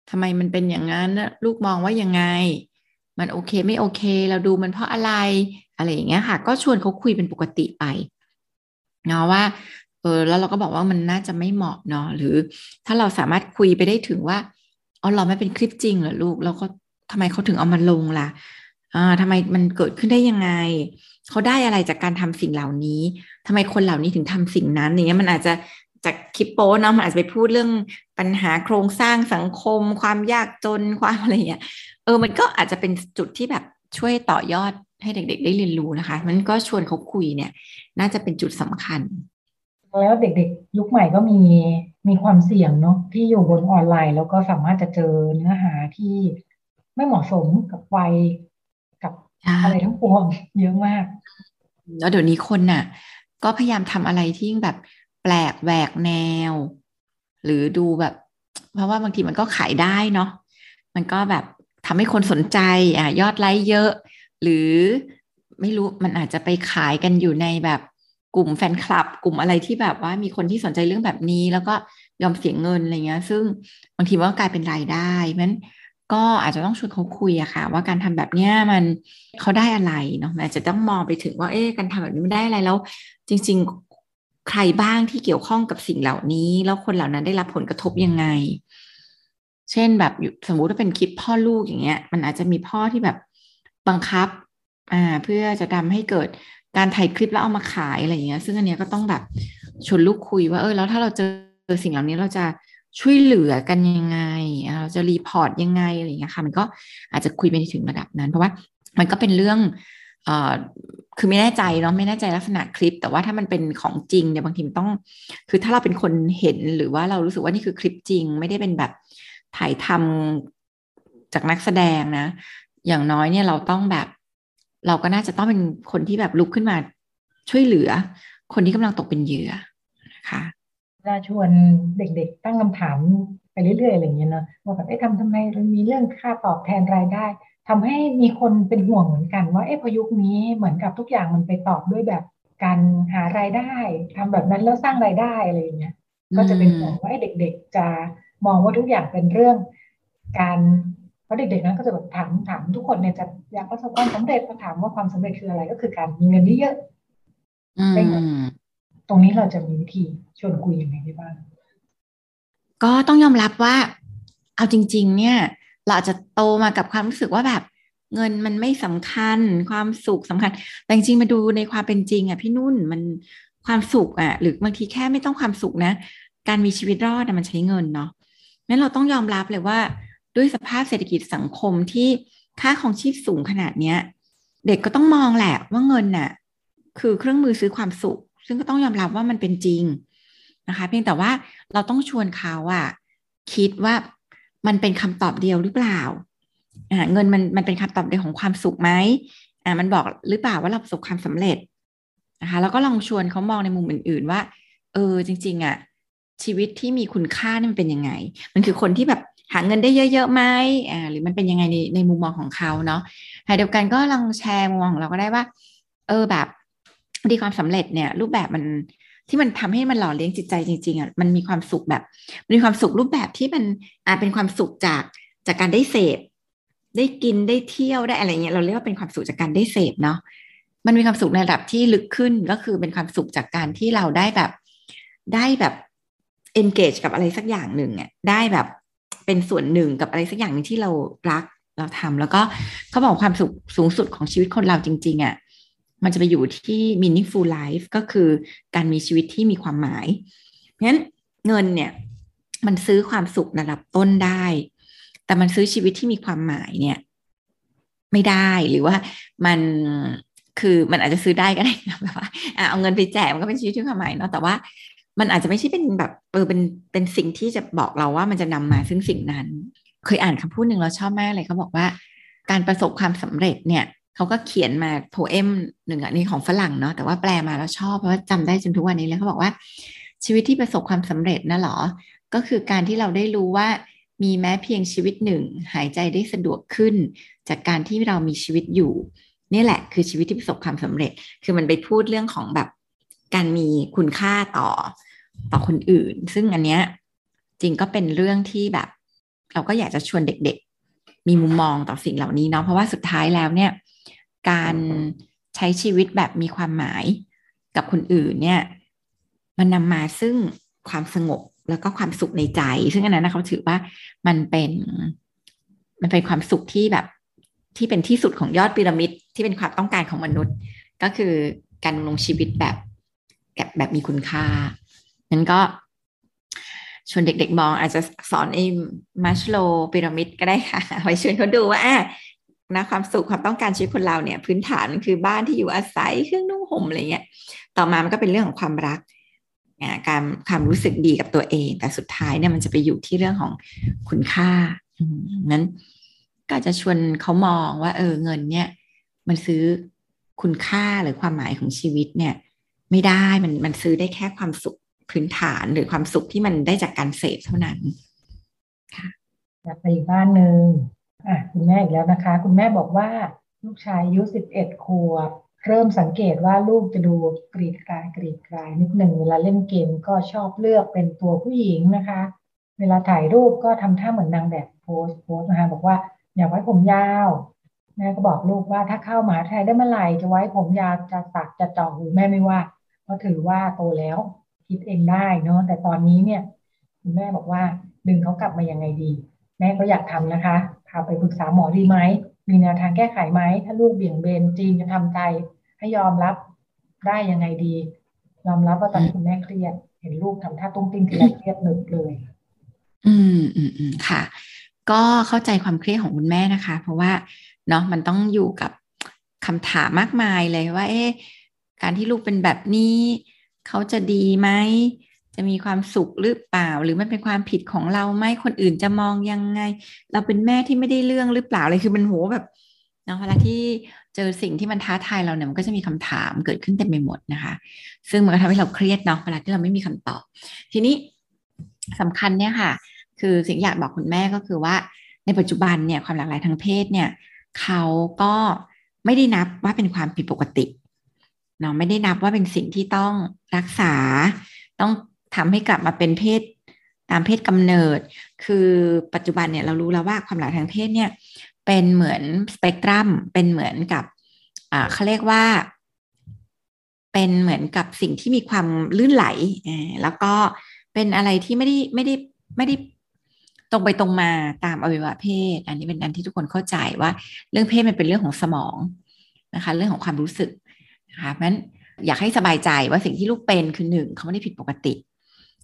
ทำไมมันเป็นอย่างนั้นลูกมองว่ายังไง มันโอเคไม่โอเค เราดูมันเพราะอะไรอะไรอย่างเงี้ยค่ะ ก็ชวนเขาคุยเป็นปกติไป เนาะว่าเออแล้วเราก็บอกว่ามันน่าจะไม่เหมาะเนาะหรือถ้าเราสามารถคุยไปได้ถึงว่าอ๋อเราไม่เป็นคลิปจริงเหรอลูกแล้วก็ทำไมเขาถึงเอามาลงล่ะอ่าทำไมมันเกิดขึ้นได้ยังไง เขาได้อะไรจากการทำสิ่งเหล่านี้ทำไมคนเหล่านี้ถึงทำสิ่งนั้นอย่างเงี้ยมันอาจจะจากคลิปโป้เนาะมันอาจจะไปพูดเรื่องปัญหาโครงสร้างสังคม ความยากจนความอะไรเงี้ยเออมันก็อาจจะเป็นจุดที่แบบช่วยต่อยอด ให้เด็กๆ ได้เรียนรู้นะคะ มันก็ชวนเขาคุยเนี่ย น่าจะเป็นจุดสำคัญ
แล้วเด็กๆ ยุคใหม่ก็มีมีความเสี่ยงเนาะที่อยู่บนออนไลน์ แล้วก็สามารถจะเจอเนื้อหาที่ไม่เหมาะสมกับวัยกับอะไรทั้งปวงเยอะมาก
แล้วเดี๋ยวนี้คนน่ะ ก็พยายามทำอะไรที่แบบแปลกแหวกแนว หรือดูแบบ เพราะว่าบางทีมันก็ขายได้เนาะมันก็แบบทำให้คนสนใจอะยอดไลค์เยอะ หรือไม่รู้มันอาจจะไปขายกันอยู่ในแบบกลุ่มแฟนคลับ กลุ่มอะไรที่แบบว่ามีคนที่สนใจเรื่องแบบนี้ แล้วก็ยอมเสียเงินอะไรเงี้ย ซึ่งบางทีมันก็กลายเป็นรายได้มันก็อาจจะต้องชวนเขาคุยอะค่ะ ว่าการทำแบบเนี้ยมันเขาได้อะไรเนาะอาจจะต้องมองไปถึงว่าเอ๊ะการทำแบบนี้มันได้อะไรแล้ว จริง ๆ ใครบ้างที่เกี่ยวข้องกับสิ่งเหล่านี้ แล้วคนเหล่านั้นได้รับผลกระทบยังไง เช่นแบบสมมุติว่าเป็นคลิปพ่อลูกอย่างเงี้ย มันอาจจะมีพ่อที่แบบ บังคับอ่าเพื่อจะทำให้เกิดการถ่ายคลิปแล้วเอามาขายอะไรอย่างเงี้ย ซึ่งอันเนี้ยก็ต้องแบบชวนลูกคุยว่าเออแล้วถ้าเราเจอสิ่งเหล่านี้เราจะช่วยเหลือกันยังไง เราจะรีพอร์ตยังไงอะไรอย่างเงี้ยค่ะ มันก็อาจจะคุยไปถึงระดับนั้น เพราะว่ามันก็เป็นเรื่องเอ่อคือไม่แน่ใจเนาะไม่แน่ใจลักษณะคลิป แต่ว่าถ้ามันเป็นของจริงเนี่ยบางทีมันต้อง คือถ้าเราเป็นคนเห็นหรือว่าเรารู้สึกว่านี่คือคลิปจริง ไม่ได้เป็นแบบถ่ายทำจากนักแสดงนะ อย่างน้อยเนี่ยเราต้องแบบ เราก็น่าจะต้องเป็นคนที่แบบลุกขึ้นมาช่วยเหลือ คนที่กำลังตกเป็นเหยื่อนะคะ
จะชวนเด็กๆ ตั้งคำถามไปเรื่อยๆอะไรเงี้ยเนาะว่าแบบเอ๊ะทำทำไมมันมีเรื่องค่าตอบแทนรายได้ทำให้มีคนเป็นห่วงเหมือนกัน ว่าเอ๊ะพยุคนี้เหมือนกับทุกอย่างมันไปตอบด้วยแบบการหารายได้ทำแบบนั้นแล้วสร้างรายได้อะไรอย่างเงี้ยก็จะเป็นห่วงว่าเด็กๆจะมองว่าทุกอย่างเป็นเรื่อง การ เพราะเด็กๆนั้นก็จะแบบถามถามทุกคนเนี่ยจะอยากประสบความสำเร็จก็ถามว่าความสำเร็จคืออะไรก็คือการมีเงินเยอะๆได้เงินตรงนี้เราจะมีวิธีชวนคุยยังไงได้บ้าง
ก็ต้องยอมรับว่า เอาจริง ๆ เนี่ย เราจะโตมากับความรู้สึกว่าแบบ เงินมันไม่สำคัญ ความสุขสำคัญ แต่จริงๆมาดูในความเป็นจริงอะพี่นุ่นมันความสุขอะ หรือบางทีแค่ไม่ต้องความสุขนะ การมีชีวิตรอดมันใช้เงินเนาะงั้นเราต้องยอมรับเลยว่า ด้วยสภาพเศรษฐกิจสังคมที่ค่าของชีพสูงขนาดเนี้ย เด็กก็ต้องมองแหละว่าเงินน่ะ คือเครื่องมือซื้อความสุข ซึ่งก็ต้องยอมรับว่ามันเป็นจริงนะคะ เพียงแต่ว่าเราต้องชวนเขาอะคิดว่ามันเป็นคำตอบเดียวหรือเปล่าอ่าเงินมันมันเป็นคำตอบเดียวของความสุขไหมอ่ามันบอกหรือเปล่าว่าเราประสบความสำเร็จนะคะแล้วก็ลองชวนเขามองในมุมอื่น ๆ ว่า เออจริง ๆอะชีวิตที่มีคุณค่านี่มันเป็นยังไง มันคือคนที่แบบ หาเงินได้เยอะๆไหมอ่าหรือมันเป็นยังไงในในมุมมองของเขาเนาะแต่เดียวกันก็ลองแชร์มุมมองของเราก็ได้ว่า เออแบบดีความสำเร็จเนี่ย รูปแบบมันที่มันทำให้มันหล่อเลี้ยงจิตใจจริงๆอะมันมีความสุขแบบมันมีความสุขรูปแบบที่มันอาจเป็นความสุขจากจากการได้เสพได้กินได้เที่ยวได้อะไรเงี้ยเราเรียกว่าเป็นความสุขจากการได้เสพเนาะมันมีความสุขในระดับที่ลึกขึ้นก็คือเป็นความสุขจากการที่เราได้แบบได้แบบ engage กับอะไรสักอย่างหนึ่งอะได้แบบ เป็นส่วนหนึ่งกับอะไรสักอย่างหนึ่งที่เรารักเราทำแล้วก็เขาบอกความสุขสูงสุดของชีวิตคนเราจริง ๆอะมันจะไปอยู่ที่ meaningful life ก็คือการมีชีวิตที่มีความหมาย เพราะงั้นเงินเนี่ยมันซื้อความสุขระดับต้นได้ แต่มันซื้อชีวิตที่มีความหมายเนี่ย ไม่ได้หรือว่ามันคือมันอาจจะซื้อได้ก็ได้แบบว่าเอาเงินไปแจกมันก็เป็นชีวิตที่ความหมายเนาะแต่ว่า มันอาจจะไม่ใช่เป็นแบบเออเป็นเป็นสิ่งที่จะบอกเราว่ามันจะนำมาซึ่งสิ่งนั้น เคยอ่านคำพูดหนึ่งเราชอบมากเลยเขาบอกว่า การประสบความสำเร็จเนี่ยเขาก็เขียนมาโพเอมหนึ่งอันนี้ของฝรั่งเนาะแต่ว่าแปลมาแล้วชอบเพราะว่าจำได้จนทุกวันนี้แล้วเขาบอกว่า ชีวิตที่ประสบความสำเร็จนะหรอ ก็คือการที่เราได้รู้ว่ามีแม้เพียงชีวิตหนึ่ง หายใจได้สะดวกขึ้น จากการที่เรามีชีวิตอยู่นี่แหละคือชีวิตที่ประสบความสำเร็จ คือมันไปพูดเรื่องของแบบ การมีคุณค่าต่อต่อคนอื่น ซึ่งอันเนี้ยจริงก็เป็นเรื่องที่แบบ เราก็อยากจะชวนเด็กๆ มีมุมมองต่อสิ่งเหล่านี้เนาะเพราะว่าสุดท้ายแล้วเนี่ย การใช้ชีวิตแบบมีความหมายกับคนอื่นเนี่ย มันนำมาซึ่งความสงบแล้วก็ความสุขในใจ ซึ่งอันนั้นนะเขาถือว่ามันเป็นมันเป็นความสุขที่แบบที่เป็นที่สุดของยอดพีระมิดที่เป็นความต้องการของมนุษย์ ก็คือการลงชีวิตแบบ แบบแบบมีคุณค่านั้นก็ชวนเด็กๆมองอาจจะสอนไอ้มัชโลพีระมิดก็ได้ค่ะไว้ชวนเขาดูว่านะความสุขความต้องการชีวิตคนเราเนี่ย พื้นฐานคือบ้านที่อยู่อาศัยเครื่องนุ่งห่มอะไรเงี้ยต่อมามันก็เป็นเรื่องของความรักการความรู้สึกดีกับตัวเอง แต่สุดท้ายเนี่ยมันจะไปอยู่ที่เรื่องของคุณค่านั้นก็จะชวนเขามองว่า เออเงินเนี่ย มันซื้อคุณค่าหรือความหมายของชีวิตเนี่ย ไม่ได้มันมันซื้อได้แค่ความสุขพื้นฐานหรือความสุขที่มันได้จากการเสพเท่านั้นค่ะ
ไปอีกบ้านหนึ่งอะคุณแม่อีกแล้วนะคะ คุณแม่บอกว่าลูกชายอายุสิบเอ็ดขวบเริ่มสังเกตว่าลูกจะดูกรีดกรายกรีดกรายนิดหนึ่งเวลาเล่นเกมก็ชอบเลือกเป็นตัวผู้หญิงนะคะ เวลาถ่ายรูปก็ทำท่าเหมือนนางแบบโพสโพสนะคะบอกว่าอยากไว้ผมยาวแม่ก็บอกลูกว่าถ้าเข้ามหาไทยได้เมื่อไหร่จะไว้ผมยาวจะสักจะจ่อหูแม่ไม่ว่า ราะถือว่าโตแล้วคิดเองได้เนาะแต่ตอนนี้เนี่ยคุณแม่บอกว่าดึงเขากลับมายังไงดี แม่ก็อยากทำนะคะพาไปปรึกษาหมอดีไหมมีแนวทางแก้ไขไหมถ้าลูกเบี่ยงเบนจีนจะทำใจให้ยอมรับได้ยังไงดี ยอมรับว่าตอนนี้คุณแม่เครียด เห็นลูกทำท่าตุ้งติ้งทีไรเครียดหนึบเลย
อืมอืมอืมค่ะ ก็เข้าใจความเครียดของคุณแม่นะคะ เพราะว่าเนาะมันต้องอยู่กับคำถามมากมายเลยว่า เอ๊ะ การที่ลูกเป็นแบบนี้ เขาจะดีไหม จะมีความสุขหรือเปล่า หรือมันเป็นความผิดของเราไหมคนอื่นจะมองยังไง เราเป็นแม่ที่ไม่ได้เรื่องหรือเปล่าเลยคือมันโหแบบเนะเวลาที่เจอสิ่งที่มันท้าทายเราเนี่ยมันก็จะมีคำถามเกิดขึ้นเต็มไปหมดนะคะ ซึ่งมันก็ทำให้เราเครียดเนาะเวลาที่เราไม่มีคำตอบ ทีนี้สำคัญเนี่ยค่ะ คือสิ่งอยากบอกคุณแม่ก็คือว่า ในปัจจุบันเนี่ยความหลากหลายทางเพศเนี่ยเขาก็ไม่ได้นับว่าเป็นความผิดปกติ เนาะไม่ได้นับว่าเป็นสิ่งที่ต้องรักษา ต้องทำให้กลับมาเป็นเพศตามเพศกำเนิด คือปัจจุบันเนี่ยเรารู้แล้วว่าความหลากหลายทางเพศเนี่ยเป็นเหมือนสเปกตรัม เป็นเหมือนกับอ่าเขาเรียกว่า เป็นเหมือนกับสิ่งที่มีความลื่นไหล แล้วก็เป็นอะไรที่ไม่ได้ไม่ได้ไม่ได้ตรงไปตรงมาตามอวัยวะเพศ อันนี้เป็นอันที่ทุกคนเข้าใจว่า เรื่องเพศมันเป็นเรื่องของสมองนะคะ เรื่องของความรู้สึก นะคะเพราะฉะนั้นอยากให้สบายใจว่าสิ่งที่ลูกเป็นคือหนึ่งเขาไม่ได้ผิดปกติ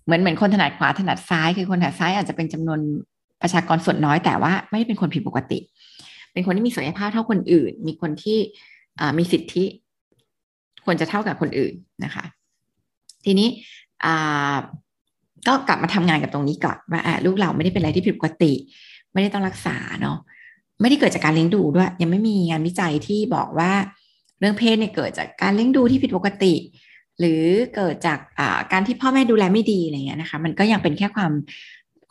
เหมือนเหมือนคนถนัดขวาถนัดซ้ายคือคนถนัดซ้ายอาจจะเป็นจำนวนประชากรส่วนน้อยแต่ว่าไม่ได้เป็นคนผิดปกติ เป็นคนที่มีศักยภาพเท่าคนอื่น มีคนที่มีสิทธิควรจะเท่ากับคนอื่นนะคะ ทีนี้ก็กลับมาทำงานกับตรงนี้ก่อนว่าลูกเราไม่ได้เป็นอะไรที่ผิดปกติ ไม่ได้ต้องรักษาเนาะไม่ได้เกิดจากการเลี้ยงดูด้วย ยังไม่มีงานวิจัยที่บอกว่า เรื่องเพศเนี่ยเกิดจากการเลี้ยงดูที่ผิดปกติ หรือเกิดจากการที่พ่อแม่ดูแลไม่ดีอะไรเงี้ยนะคะ มันก็ยังเป็นแค่ความ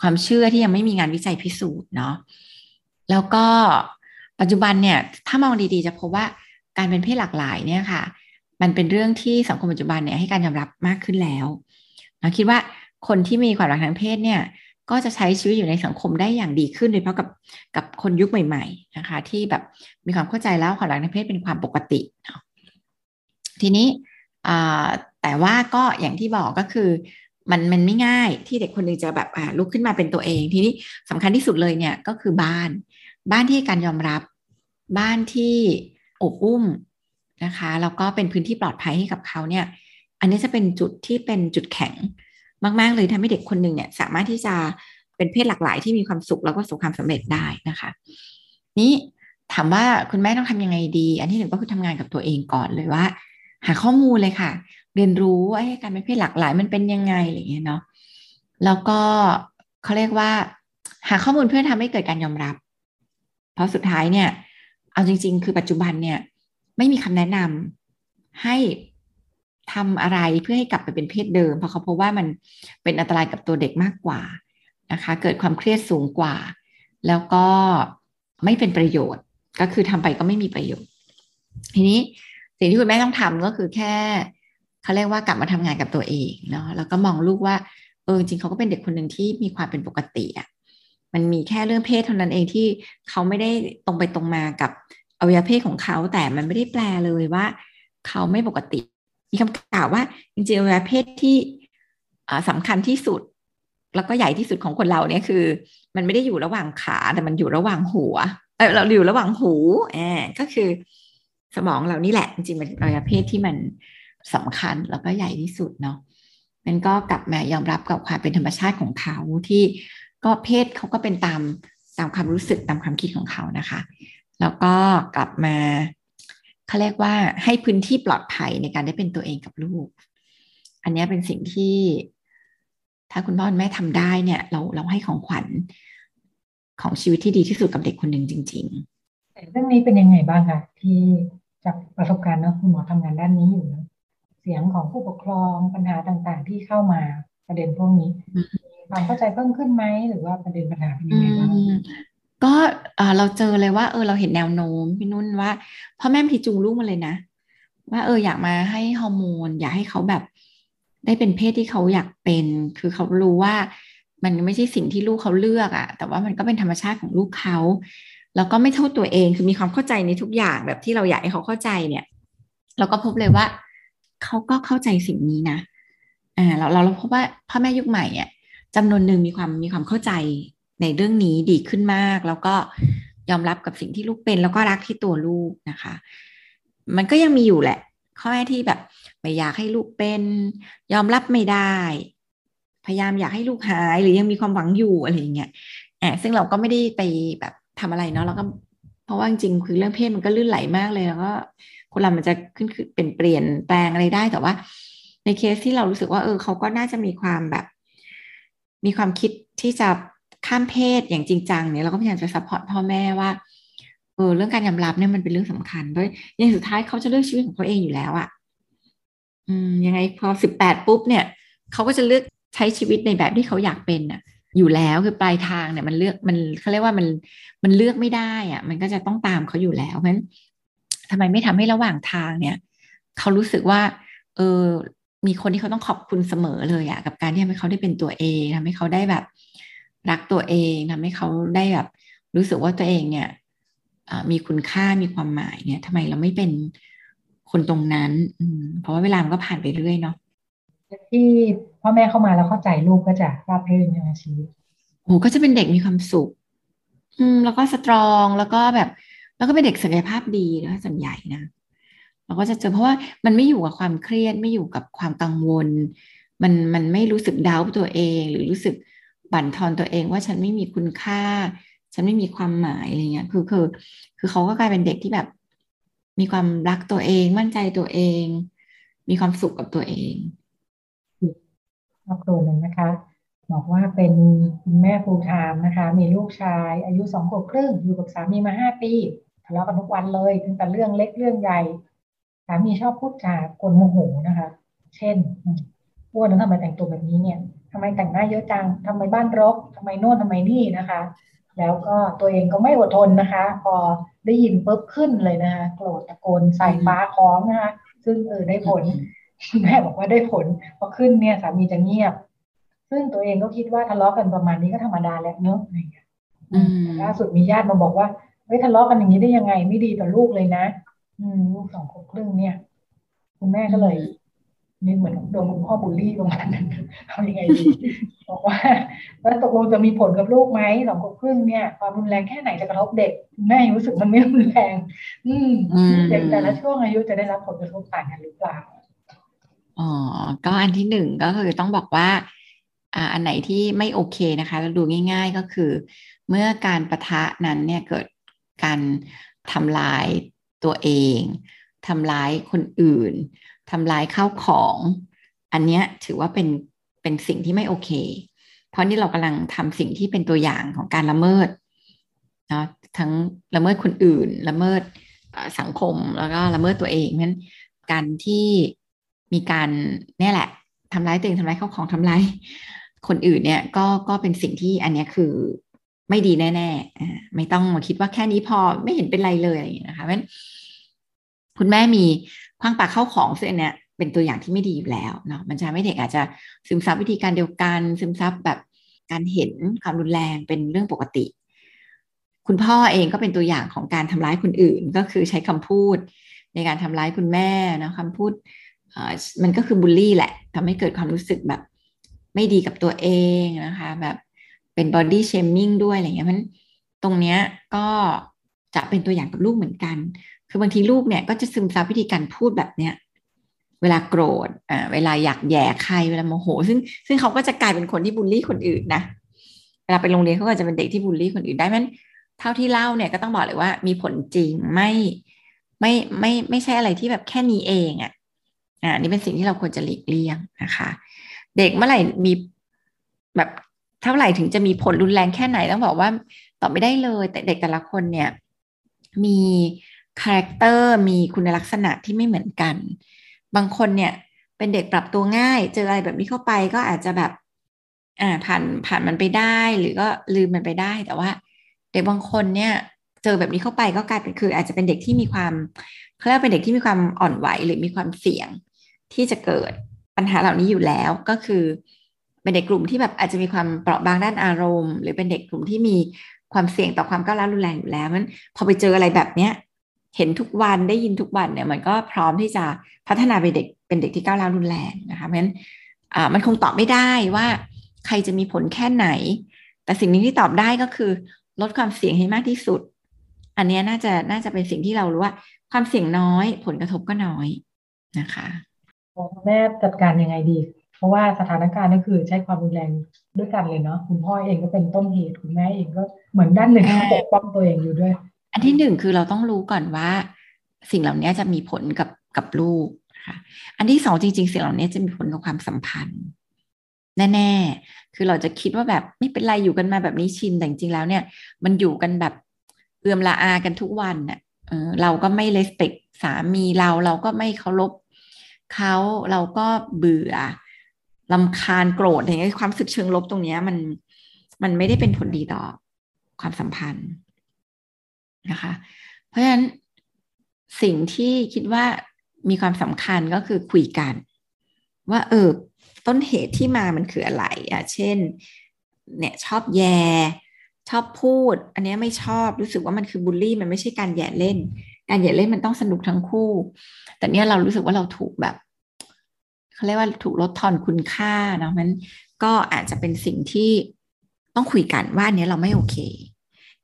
ความเชื่อที่ยังไม่มีงานวิจัยพิสูจน์เนาะแล้วก็ปัจจุบันเนี่ยถ้ามองดีๆ จะพบว่าการเป็นเพศหลากหลายเนี่ยค่ะ มันเป็นเรื่องที่สังคมปัจจุบันเนี่ยให้การยอมรับมากขึ้นแล้วเราคิดว่าคนที่มีความหลากหลายทางเพศเนี่ย ก็จะใช้ชีวิตอยู่ในสังคมได้อย่างดีขึ้นโดยเฉพาะกับกับคนยุคใหม่ ๆ นะคะ ที่แบบมีความเข้าใจแล้วความหลากหลายเพศเป็นความปกติ ทีนี้แต่ว่าก็อย่างที่บอกก็คือมันมันไม่ง่ายที่เด็กคนหนึ่งจะแบบลุกขึ้นมาเป็นตัวเอง ทีนี้สำคัญที่สุดเลยเนี่ยก็คือบ้าน บ้านที่การยอมรับ บ้านที่อบอุ้มนะคะแล้วก็เป็นพื้นที่ปลอดภัยให้กับเขาเนี่ย อันนี้จะเป็นจุดที่เป็นจุดแข็ง มาก ๆ เลยทำให้เด็กคนหนึ่งเนี่ยสามารถที่จะเป็นเพศหลากหลายที่มีความสุขแล้วก็ประสุขความสำเร็จได้นะคะ นี้ถามว่าคุณแม่ต้องทำยังไงดี อันที่หนึ่งก็คือทำงานกับตัวเองก่อนเลยว่า หาข้อมูลเลยค่ะ เรียนรู้ว่าการเป็นเพศหลากหลายมันเป็นยังไงอะไรเงี้ยเนาะแล้วก็เขาเรียกว่า หาข้อมูลเพื่อทำให้เกิดการยอมรับ เพราะสุดท้ายเนี่ย เอาจริง ๆ คือปัจจุบันเนี่ย ไม่มีคำแนะนำให้ ทำอะไรเพื่อให้กลับไปเป็นเพศเดิม เพราะเขาพบว่ามันเป็นอันตรายกับตัวเด็กมากกว่านะคะ เกิดความเครียดสูงกว่า แล้วก็ไม่เป็นประโยชน์ ก็คือทำไปก็ไม่มีประโยชน์ ทีนี้สิ่งที่คุณแม่ต้องทำก็คือแค่เขาเรียกว่ากลับมาทำงานกับตัวเองเนาะแล้วก็มองลูกว่าเออจริงเขาก็เป็นเด็กคนหนึ่งที่มีความเป็นปกติอะมันมีแค่เรื่องเพศเท่านั้นเองที่เขาไม่ได้ตรงไปตรงมากับอวัยวะเพศของเขาแต่มันไม่ได้แปลเลยว่า เขาไม่ปกติ มีคำกล่าวว่าจริงๆอวัยวะเพศที่สำคัญที่สุด แล้วก็ใหญ่ที่สุดของคนเราเนี่ยคือ มันไม่ได้อยู่ระหว่างขาแต่มันอยู่ระหว่างหัวเออเราอยู่ระหว่างหูแอบก็คือสมองเรานี่แหละจริงๆมันอวัยวะเพศที่มันสำคัญแล้วก็ใหญ่ที่สุดเนาะมันก็กลับมายอมรับกับความเป็นธรรมชาติของเขาที่ก็เพศเขาก็เป็นตามตามความรู้สึกตามความคิดของเขานะคะ แล้วก็กลับมา เขาเรียกว่าให้พื้นที่ปลอดภัยในการได้เป็นตัวเองกับลูก อันนี้เป็นสิ่งที่ ถ้าคุณพ่อคุณแม่ทำได้เนี่ย เราเราให้ของขวัญของชีวิตที่ดีที่สุดกับเด็กคนหนึ่งจริง
ๆ เรื่องนี้เป็นยังไงบ้างคะที่จากประสบการณ์นะคุณหมอทำงานด้านนี้อยู่นะเสียงของผู้ปกครองปัญหาต่างๆ ที่เข้ามาประเด็นพวกนี้ความเข้าใจเพิ่มขึ้นไหมหรือว่าประเด็นปัญหาเป็นยังไงบ้าง
ก็เราเจอเลยว่า เออเราเห็นแนวโน้มพี่นุ่นว่าพ่อแม่พีจูงลูกมาเลยนะ ว่าเอออยากมาให้ฮอร์โมน อยากให้เขาแบบ ได้เป็นเพศที่เขาอยากเป็น คือเขารู้ว่ามันไม่ใช่สิ่งที่ลูกเขาเลือกอะแต่ว่ามันก็เป็นธรรมชาติของลูกเขาแล้วก็ไม่โทษตัวเองคือมีความเข้าใจในทุกอย่างแบบที่เราอยากให้เขาเข้าใจเนี่ย เราก็พบเลยว่าเขาก็เข้าใจสิ่งนี้นะอ่าเราเราพบว่าพ่อแม่ยุคใหม่เนี่ยจำนวนหนึ่งมีความมีความเข้าใจ ในเรื่องนี้ดีขึ้นมาก แล้วก็ยอมรับกับสิ่งที่ลูกเป็น แล้วก็รักที่ตัวลูกนะคะ มันก็ยังมีอยู่แหละ ข้อแม่ที่แบบไม่อยากให้ลูกเป็น ยอมรับไม่ได้ พยายามอยากให้ลูกหายหรือยังมีความหวังอยู่อะไรอย่างเงี้ยแอบซึ่งเราก็ไม่ได้ไปแบบทำอะไรเนาะเราก็เพราะว่าจริงๆคือเรื่องเพศมันก็ลื่นไหลมากเลยแล้วก็คนเรามันจะขึ้นคือเป็นเปลี่ยนแปลงอะไรได้แต่ว่า ในเคสที่เรารู้สึกว่า เออเขาก็น่าจะมีความแบบ มีความคิดที่จะ ข้ามเพศอย่างจริงจังเนี่ยเราก็พยายามจะ support พ่อแม่ว่าเออเรื่องการยอมรับเนี่ยมันเป็นเรื่องสำคัญด้วยในสุดท้ายเขาจะเลือกชีวิตของเขาเองอยู่แล้วอะ่ะอืมยังไงพอสิบแปดปุ๊บเนี่ยเขาก็จะเลือกใช้ชีวิตในแบบที่เขาอยากเป็นอะ อยู่แล้วคือปลายทางเนี่ยมันเลือกมันเขาเรียกว่ามันมันเลือกไม่ได้อะ่ะ มันก็จะต้องตามเขาอยู่แล้วเพราะฉะนั้นทำไมไม่ทำให้ระหว่างทางเนี่ยเขารู้สึกว่า เออมีคนที่เขาต้องขอบคุณเสมอเลยอะกับการที่ทำให้เขาได้เป็นตัวเองทำให้เขาได้แบบ รักตัวเองทำให้เขาได้แบบรู้สึกว่าตัวเองเนี่ยมีคุณค่ามีความหมายเนี่ยทำไมเราไม่เป็นคนตรงนั้น อืเพราะว่าเวลามันก็ผ่านไปเรื่อยเนาะ
ที่พ่อแม่เข้ามาแล้วเข้าใจลูกก็จะราบรื่นในชีวิต
โอ้ก็จะเป็นเด็กมีความสุข อืม แล้วก็สตรองแล้วก็แบบ แล้วก็เป็นเด็กศักยภาพดีแล้วส่วนใหญ่นะเราก็จะเจอเพราะว่ามันไม่อยู่กับความเครียดไม่อยู่กับความกังวล มันมันไม่รู้สึกดาวตัวเอง หรือรู้สึก บั่นทอนตัวเองว่าฉันไม่มีคุณค่า ฉันไม่มีความหมายอะไรเงี้ย คือคือ คือเขาก็กลายเป็นเด็กที่แบบ มีความรักตัวเอง มั่นใจตัวเอง มีความสุขกับตัวเอง
ครอบครัวหนึ่งนะคะ บอกว่าเป็นคุณแม่ฟูทามนะคะ มีลูกชายอายุสองขวบครึ่งอยู่กับสามีมาห้าปีทะเลาะกันทุกวันเลยตั้งแต่เรื่องเล็กเรื่องใหญ่สามีชอบพูดจากวนโมโหนะคะ เช่นอ้วนแล้วทำไมแต่งตัวแบบนี้เนี่ย ทำไมแต่งหน้าเยอะจังทำไมบ้านรกทำไมโน่นทำไมนี่นะคะ แล้วก็ตัวเองก็ไม่อดทนนะคะ พอได้ยินปุ๊บขึ้นเลยนะคะโกรธตะโกนใส่ฟ้าคล้องนะคะซึ่งเออได้ผลแม่บอกว่าได้ผลพอขึ้นเนี่ยสามีจะเงียบ ซึ่งตัวเองก็คิดว่าทะเลาะกันประมาณนี้ก็ธรรมดาแล้วเนอะอะไรอย่างเงี้ยล่าสุดมีญาติมาบอกว่าเฮ้ยทะเลาะกันอย่างนี้ได้ยังไงไม่ดีต่อลูกเลยนะ อืมลูกสองคนครึ่งเนี่ย คุณแม่ก็เลย นี่เหมือนโดนคุณพ่อบูลลี่ประมาณนั้นทำยังไงดีบอกว่าแล้วตกลงจะมีผลกับลูกไหมสองขวบครึ่งเนี่ยความรุนแรงแค่ไหนจะกระทบเด็กแม่รู้สึกมันไม่รุนแรง อืมเด็กแต่ละช่วงอายุจะได้รับผลกระทบต่างกันหรือเปล่า
อ๋อก็อันที่หนึ่งก็คือต้องบอกว่าอ่าอันไหนที่ไม่โอเคนะคะเราดูง่าย ๆก็คือ เมื่อการประทะนั้นเนี่ยเกิดการทำลายตัวเองทำร้ายคนอื่น ทำลายข้าวของ อันเนี้ยถือว่าเป็นเป็นสิ่งที่ไม่โอเค เพราะนี่เรากำลังทำสิ่งที่เป็นตัวอย่างของการละเมิดเนาะทั้งละเมิดคนอื่น ละเมิดสังคมแล้วก็ละเมิดตัวเองเพราะนั้นการที่มีการนี่แหละทำร้ายตัวเองทำร้ายข้าวของทำร้ายคนอื่นเนี่ยก็ก็เป็นสิ่งที่อันนี้คือไม่ดีแน่ๆไม่ต้องมาคิดว่าแค่นี้พอไม่เห็นเป็นไรเลยอะไรอย่างเงี้ยนะคะเพราะฉะนั้นคุณแม่มี คว้างปากเข้าของซึ่งอันเนี้ยเป็นตัวอย่างที่ไม่ดีอยู่แล้วเนาะมันจะไม่เด็กอาจจะซึมซับวิธีการเดียวกัน ซึมซับแบบการเห็นความรุนแรงเป็นเรื่องปกติ คุณพ่อเองก็เป็นตัวอย่างของการทำร้ายคนอื่น ก็คือใช้คำพูด ในการทำร้ายคุณแม่นะคำพูดมันก็คือบูลลี่แหละทำให้เกิดความรู้สึกแบบไม่ดีกับตัวเองนะคะ แบบเป็นบอดี้เชมิ่งด้วยอะไรเงี้ยมันตรงเนี้ยก็จะเป็นตัวอย่างกับลูกเหมือนกัน คือบางทีลูกเนี่ยก็จะซึมซับวิธีการพูดแบบเนี้ยเวลาโกรธอ่าเวลาอยากแย่ใครเวลาโมโห ซึ่งซึ่งเขาก็จะกลายเป็นคนที่บูลลี่คนอื่นนะเวลาไปโรงเรียนเขาก็จะเป็นเด็กที่บูลลี่คนอื่นได้มันเท่าที่เล่าเนี่ยก็ต้องบอกเลยว่ามีผลจริงไม่ไม่ไม่ไม่ใช่อะไรที่แบบแค่นี้เองอะ่ะอ่านี่เป็นสิ่งที่เราควรจะหลีกเลี่ยงนะคะ เด็กเมื่อไหร่มีแบบเท่าไหร่ถึงจะมีผลรุนแรงแค่ไหนต้องบอกว่าตอบไม่ได้เลย แต่เด็กแต่ละคนเนี่ย มี character มีคุณลักษณะที่ไม่เหมือนกัน บางคนเนี่ยเป็นเด็กปรับตัวง่าย เจออะไรแบบนี้เข้าไปก็อาจจะแบบ อ่าผ่านผ่านมันไปได้ หรือก็ลืมมันไปได้ แต่ว่า เด็กบางคนเนี่ย เจอแบบนี้เข้าไปก็กลายเป็นคือ อาจจะเป็นเด็กที่มีความเขาเรียกเป็นเด็กที่มีความอ่อนไหวหรือมีความเสี่ยง ที่จะเกิดปัญหาเหล่านี้อยู่แล้วก็คือเป็นเด็กกลุ่มที่แบบอาจจะมีความเปราะบางด้านอารมณ์ หรือเป็นเด็กกลุ่มที่มีความเสี่ยงต่อความก้าวร้าวรุนแรงอยู่แล้วมันพอไปเจออะไรแบบเนี้ย เห็นทุกวันได้ยินทุกวันเนี่ยมันก็พร้อมที่จะพัฒนาไปเด็กเป็นเด็กที่ก้าวร้าวรุนแรงนะคะเพราะฉะนั้นอ่ามันคงตอบไม่ได้ว่าใครจะมีผลแค่ไหน แต่สิ่งนี้ที่ตอบได้ก็คือ ลดความเสี่ยงให้มากที่สุด อันนี้น่าจะน่าจะเป็นสิ่งที่เรารู้ว่า ความเสี่ยงน้อยผลกระทบก็น้อยนะคะ
แม่จัดการยังไงดี เพราะว่าสถานการณ์ก็คือใช้ความรุนแรงด้วยกันเลยเนาะคุณพ่อเองก็เป็นต้นเหตุคุณแม่เองก็เหมือนด้านหนึ่งปกป้องตัวเองอยู่ด้วย
อันที่หนึ่งคือเราต้องรู้ก่อนว่า สิ่งเหล่านี้จะมีผลกับกับลูกค่ะอันที่สองจริง ๆ สิ่งเหล่านี้จะมีผลกับความสัมพันธ์ แน่ๆ คือเราจะคิดว่าแบบไม่เป็นไรอยู่กันมาแบบนี้ชินแต่จริงๆแล้วเนี่ย มันอยู่กันแบบเอื่อมละอากันทุกวันเน่ะเออเราก็ไม่เลสเปกสามีเราเราก็ไม่เคารพเขาเราก็เบื่อลำคาญโกรธอย่างเงี้ยความสึกเชิงลบตรงเนี้ยมันมันไม่ได้เป็นผลดีต่อความสัมพันธ์ นะคะ เพราะฉะนั้นสิ่งที่คิดว่ามีความสำคัญก็คือคุยกัน ว่าเออต้นเหตุที่มามันคืออะไรอะเช่น เนี่ยชอบแย ชอบพูด อันนี้ไม่ชอบรู้สึกว่ามันคือบูลลี่ มันไม่ใช่การแย่เล่น การแย่เล่นมันต้องสนุกทั้งคู่ แต่เนี้ยเรารู้สึกว่าเราถูกแบบเขาเรียกว่าถูกลดทอนคุณค่าเนาะมันก็อาจจะเป็นสิ่งที่ต้องคุยกันว่าเนี้ยเราไม่โอเค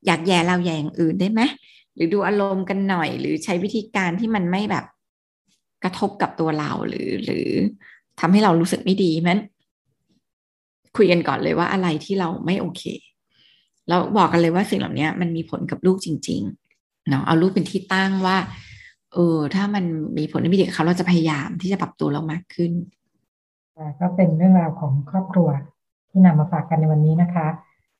อยากแย่เราแย่อย่างอื่นได้ไหมหรือดูอารมณ์กันหน่อย หรือใช้วิธีการที่มันไม่แบบกระทบกับตัวเราหรือ หรือทำให้เรารู้สึกไม่ดีมันคุยกันก่อนเลยว่าอะไรที่เราไม่โอเคแล้วบอกกันเลยว่าสิ่งเหล่านี้มันมีผลกับลูกจริงๆเนาะเอาลูกเป็นที่ตั้งว่าเออถ้ามันมีผลไม่ดีกับเขาเราจะพยายามที่จะปรับตัวเรามากขึ้น
ก็เป็นเรื่องราวของครอบครัวที่นำมาฝากกันในวันนี้นะคะ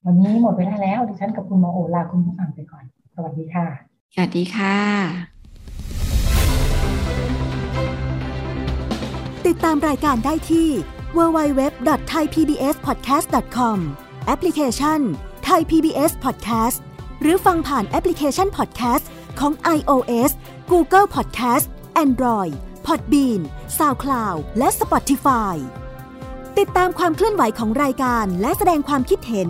วันนี้หมดไปแล้ว ดิฉันกับคุณมโอลาคุณอ่างไปก่อน สวัสดีค่ะ
สวัสดีค่ะ
ติดตามรายการได้ที่ www.thaipbspodcast.com แอปพลิเคชัน Thai PBS Podcast หรือฟังผ่านแอปพลิเคชัน Podcast ของ iOS Google Podcast Android Podbean SoundCloud และ Spotify ติดตามความเคลื่อนไหวของรายการและแสดงความคิดเห็น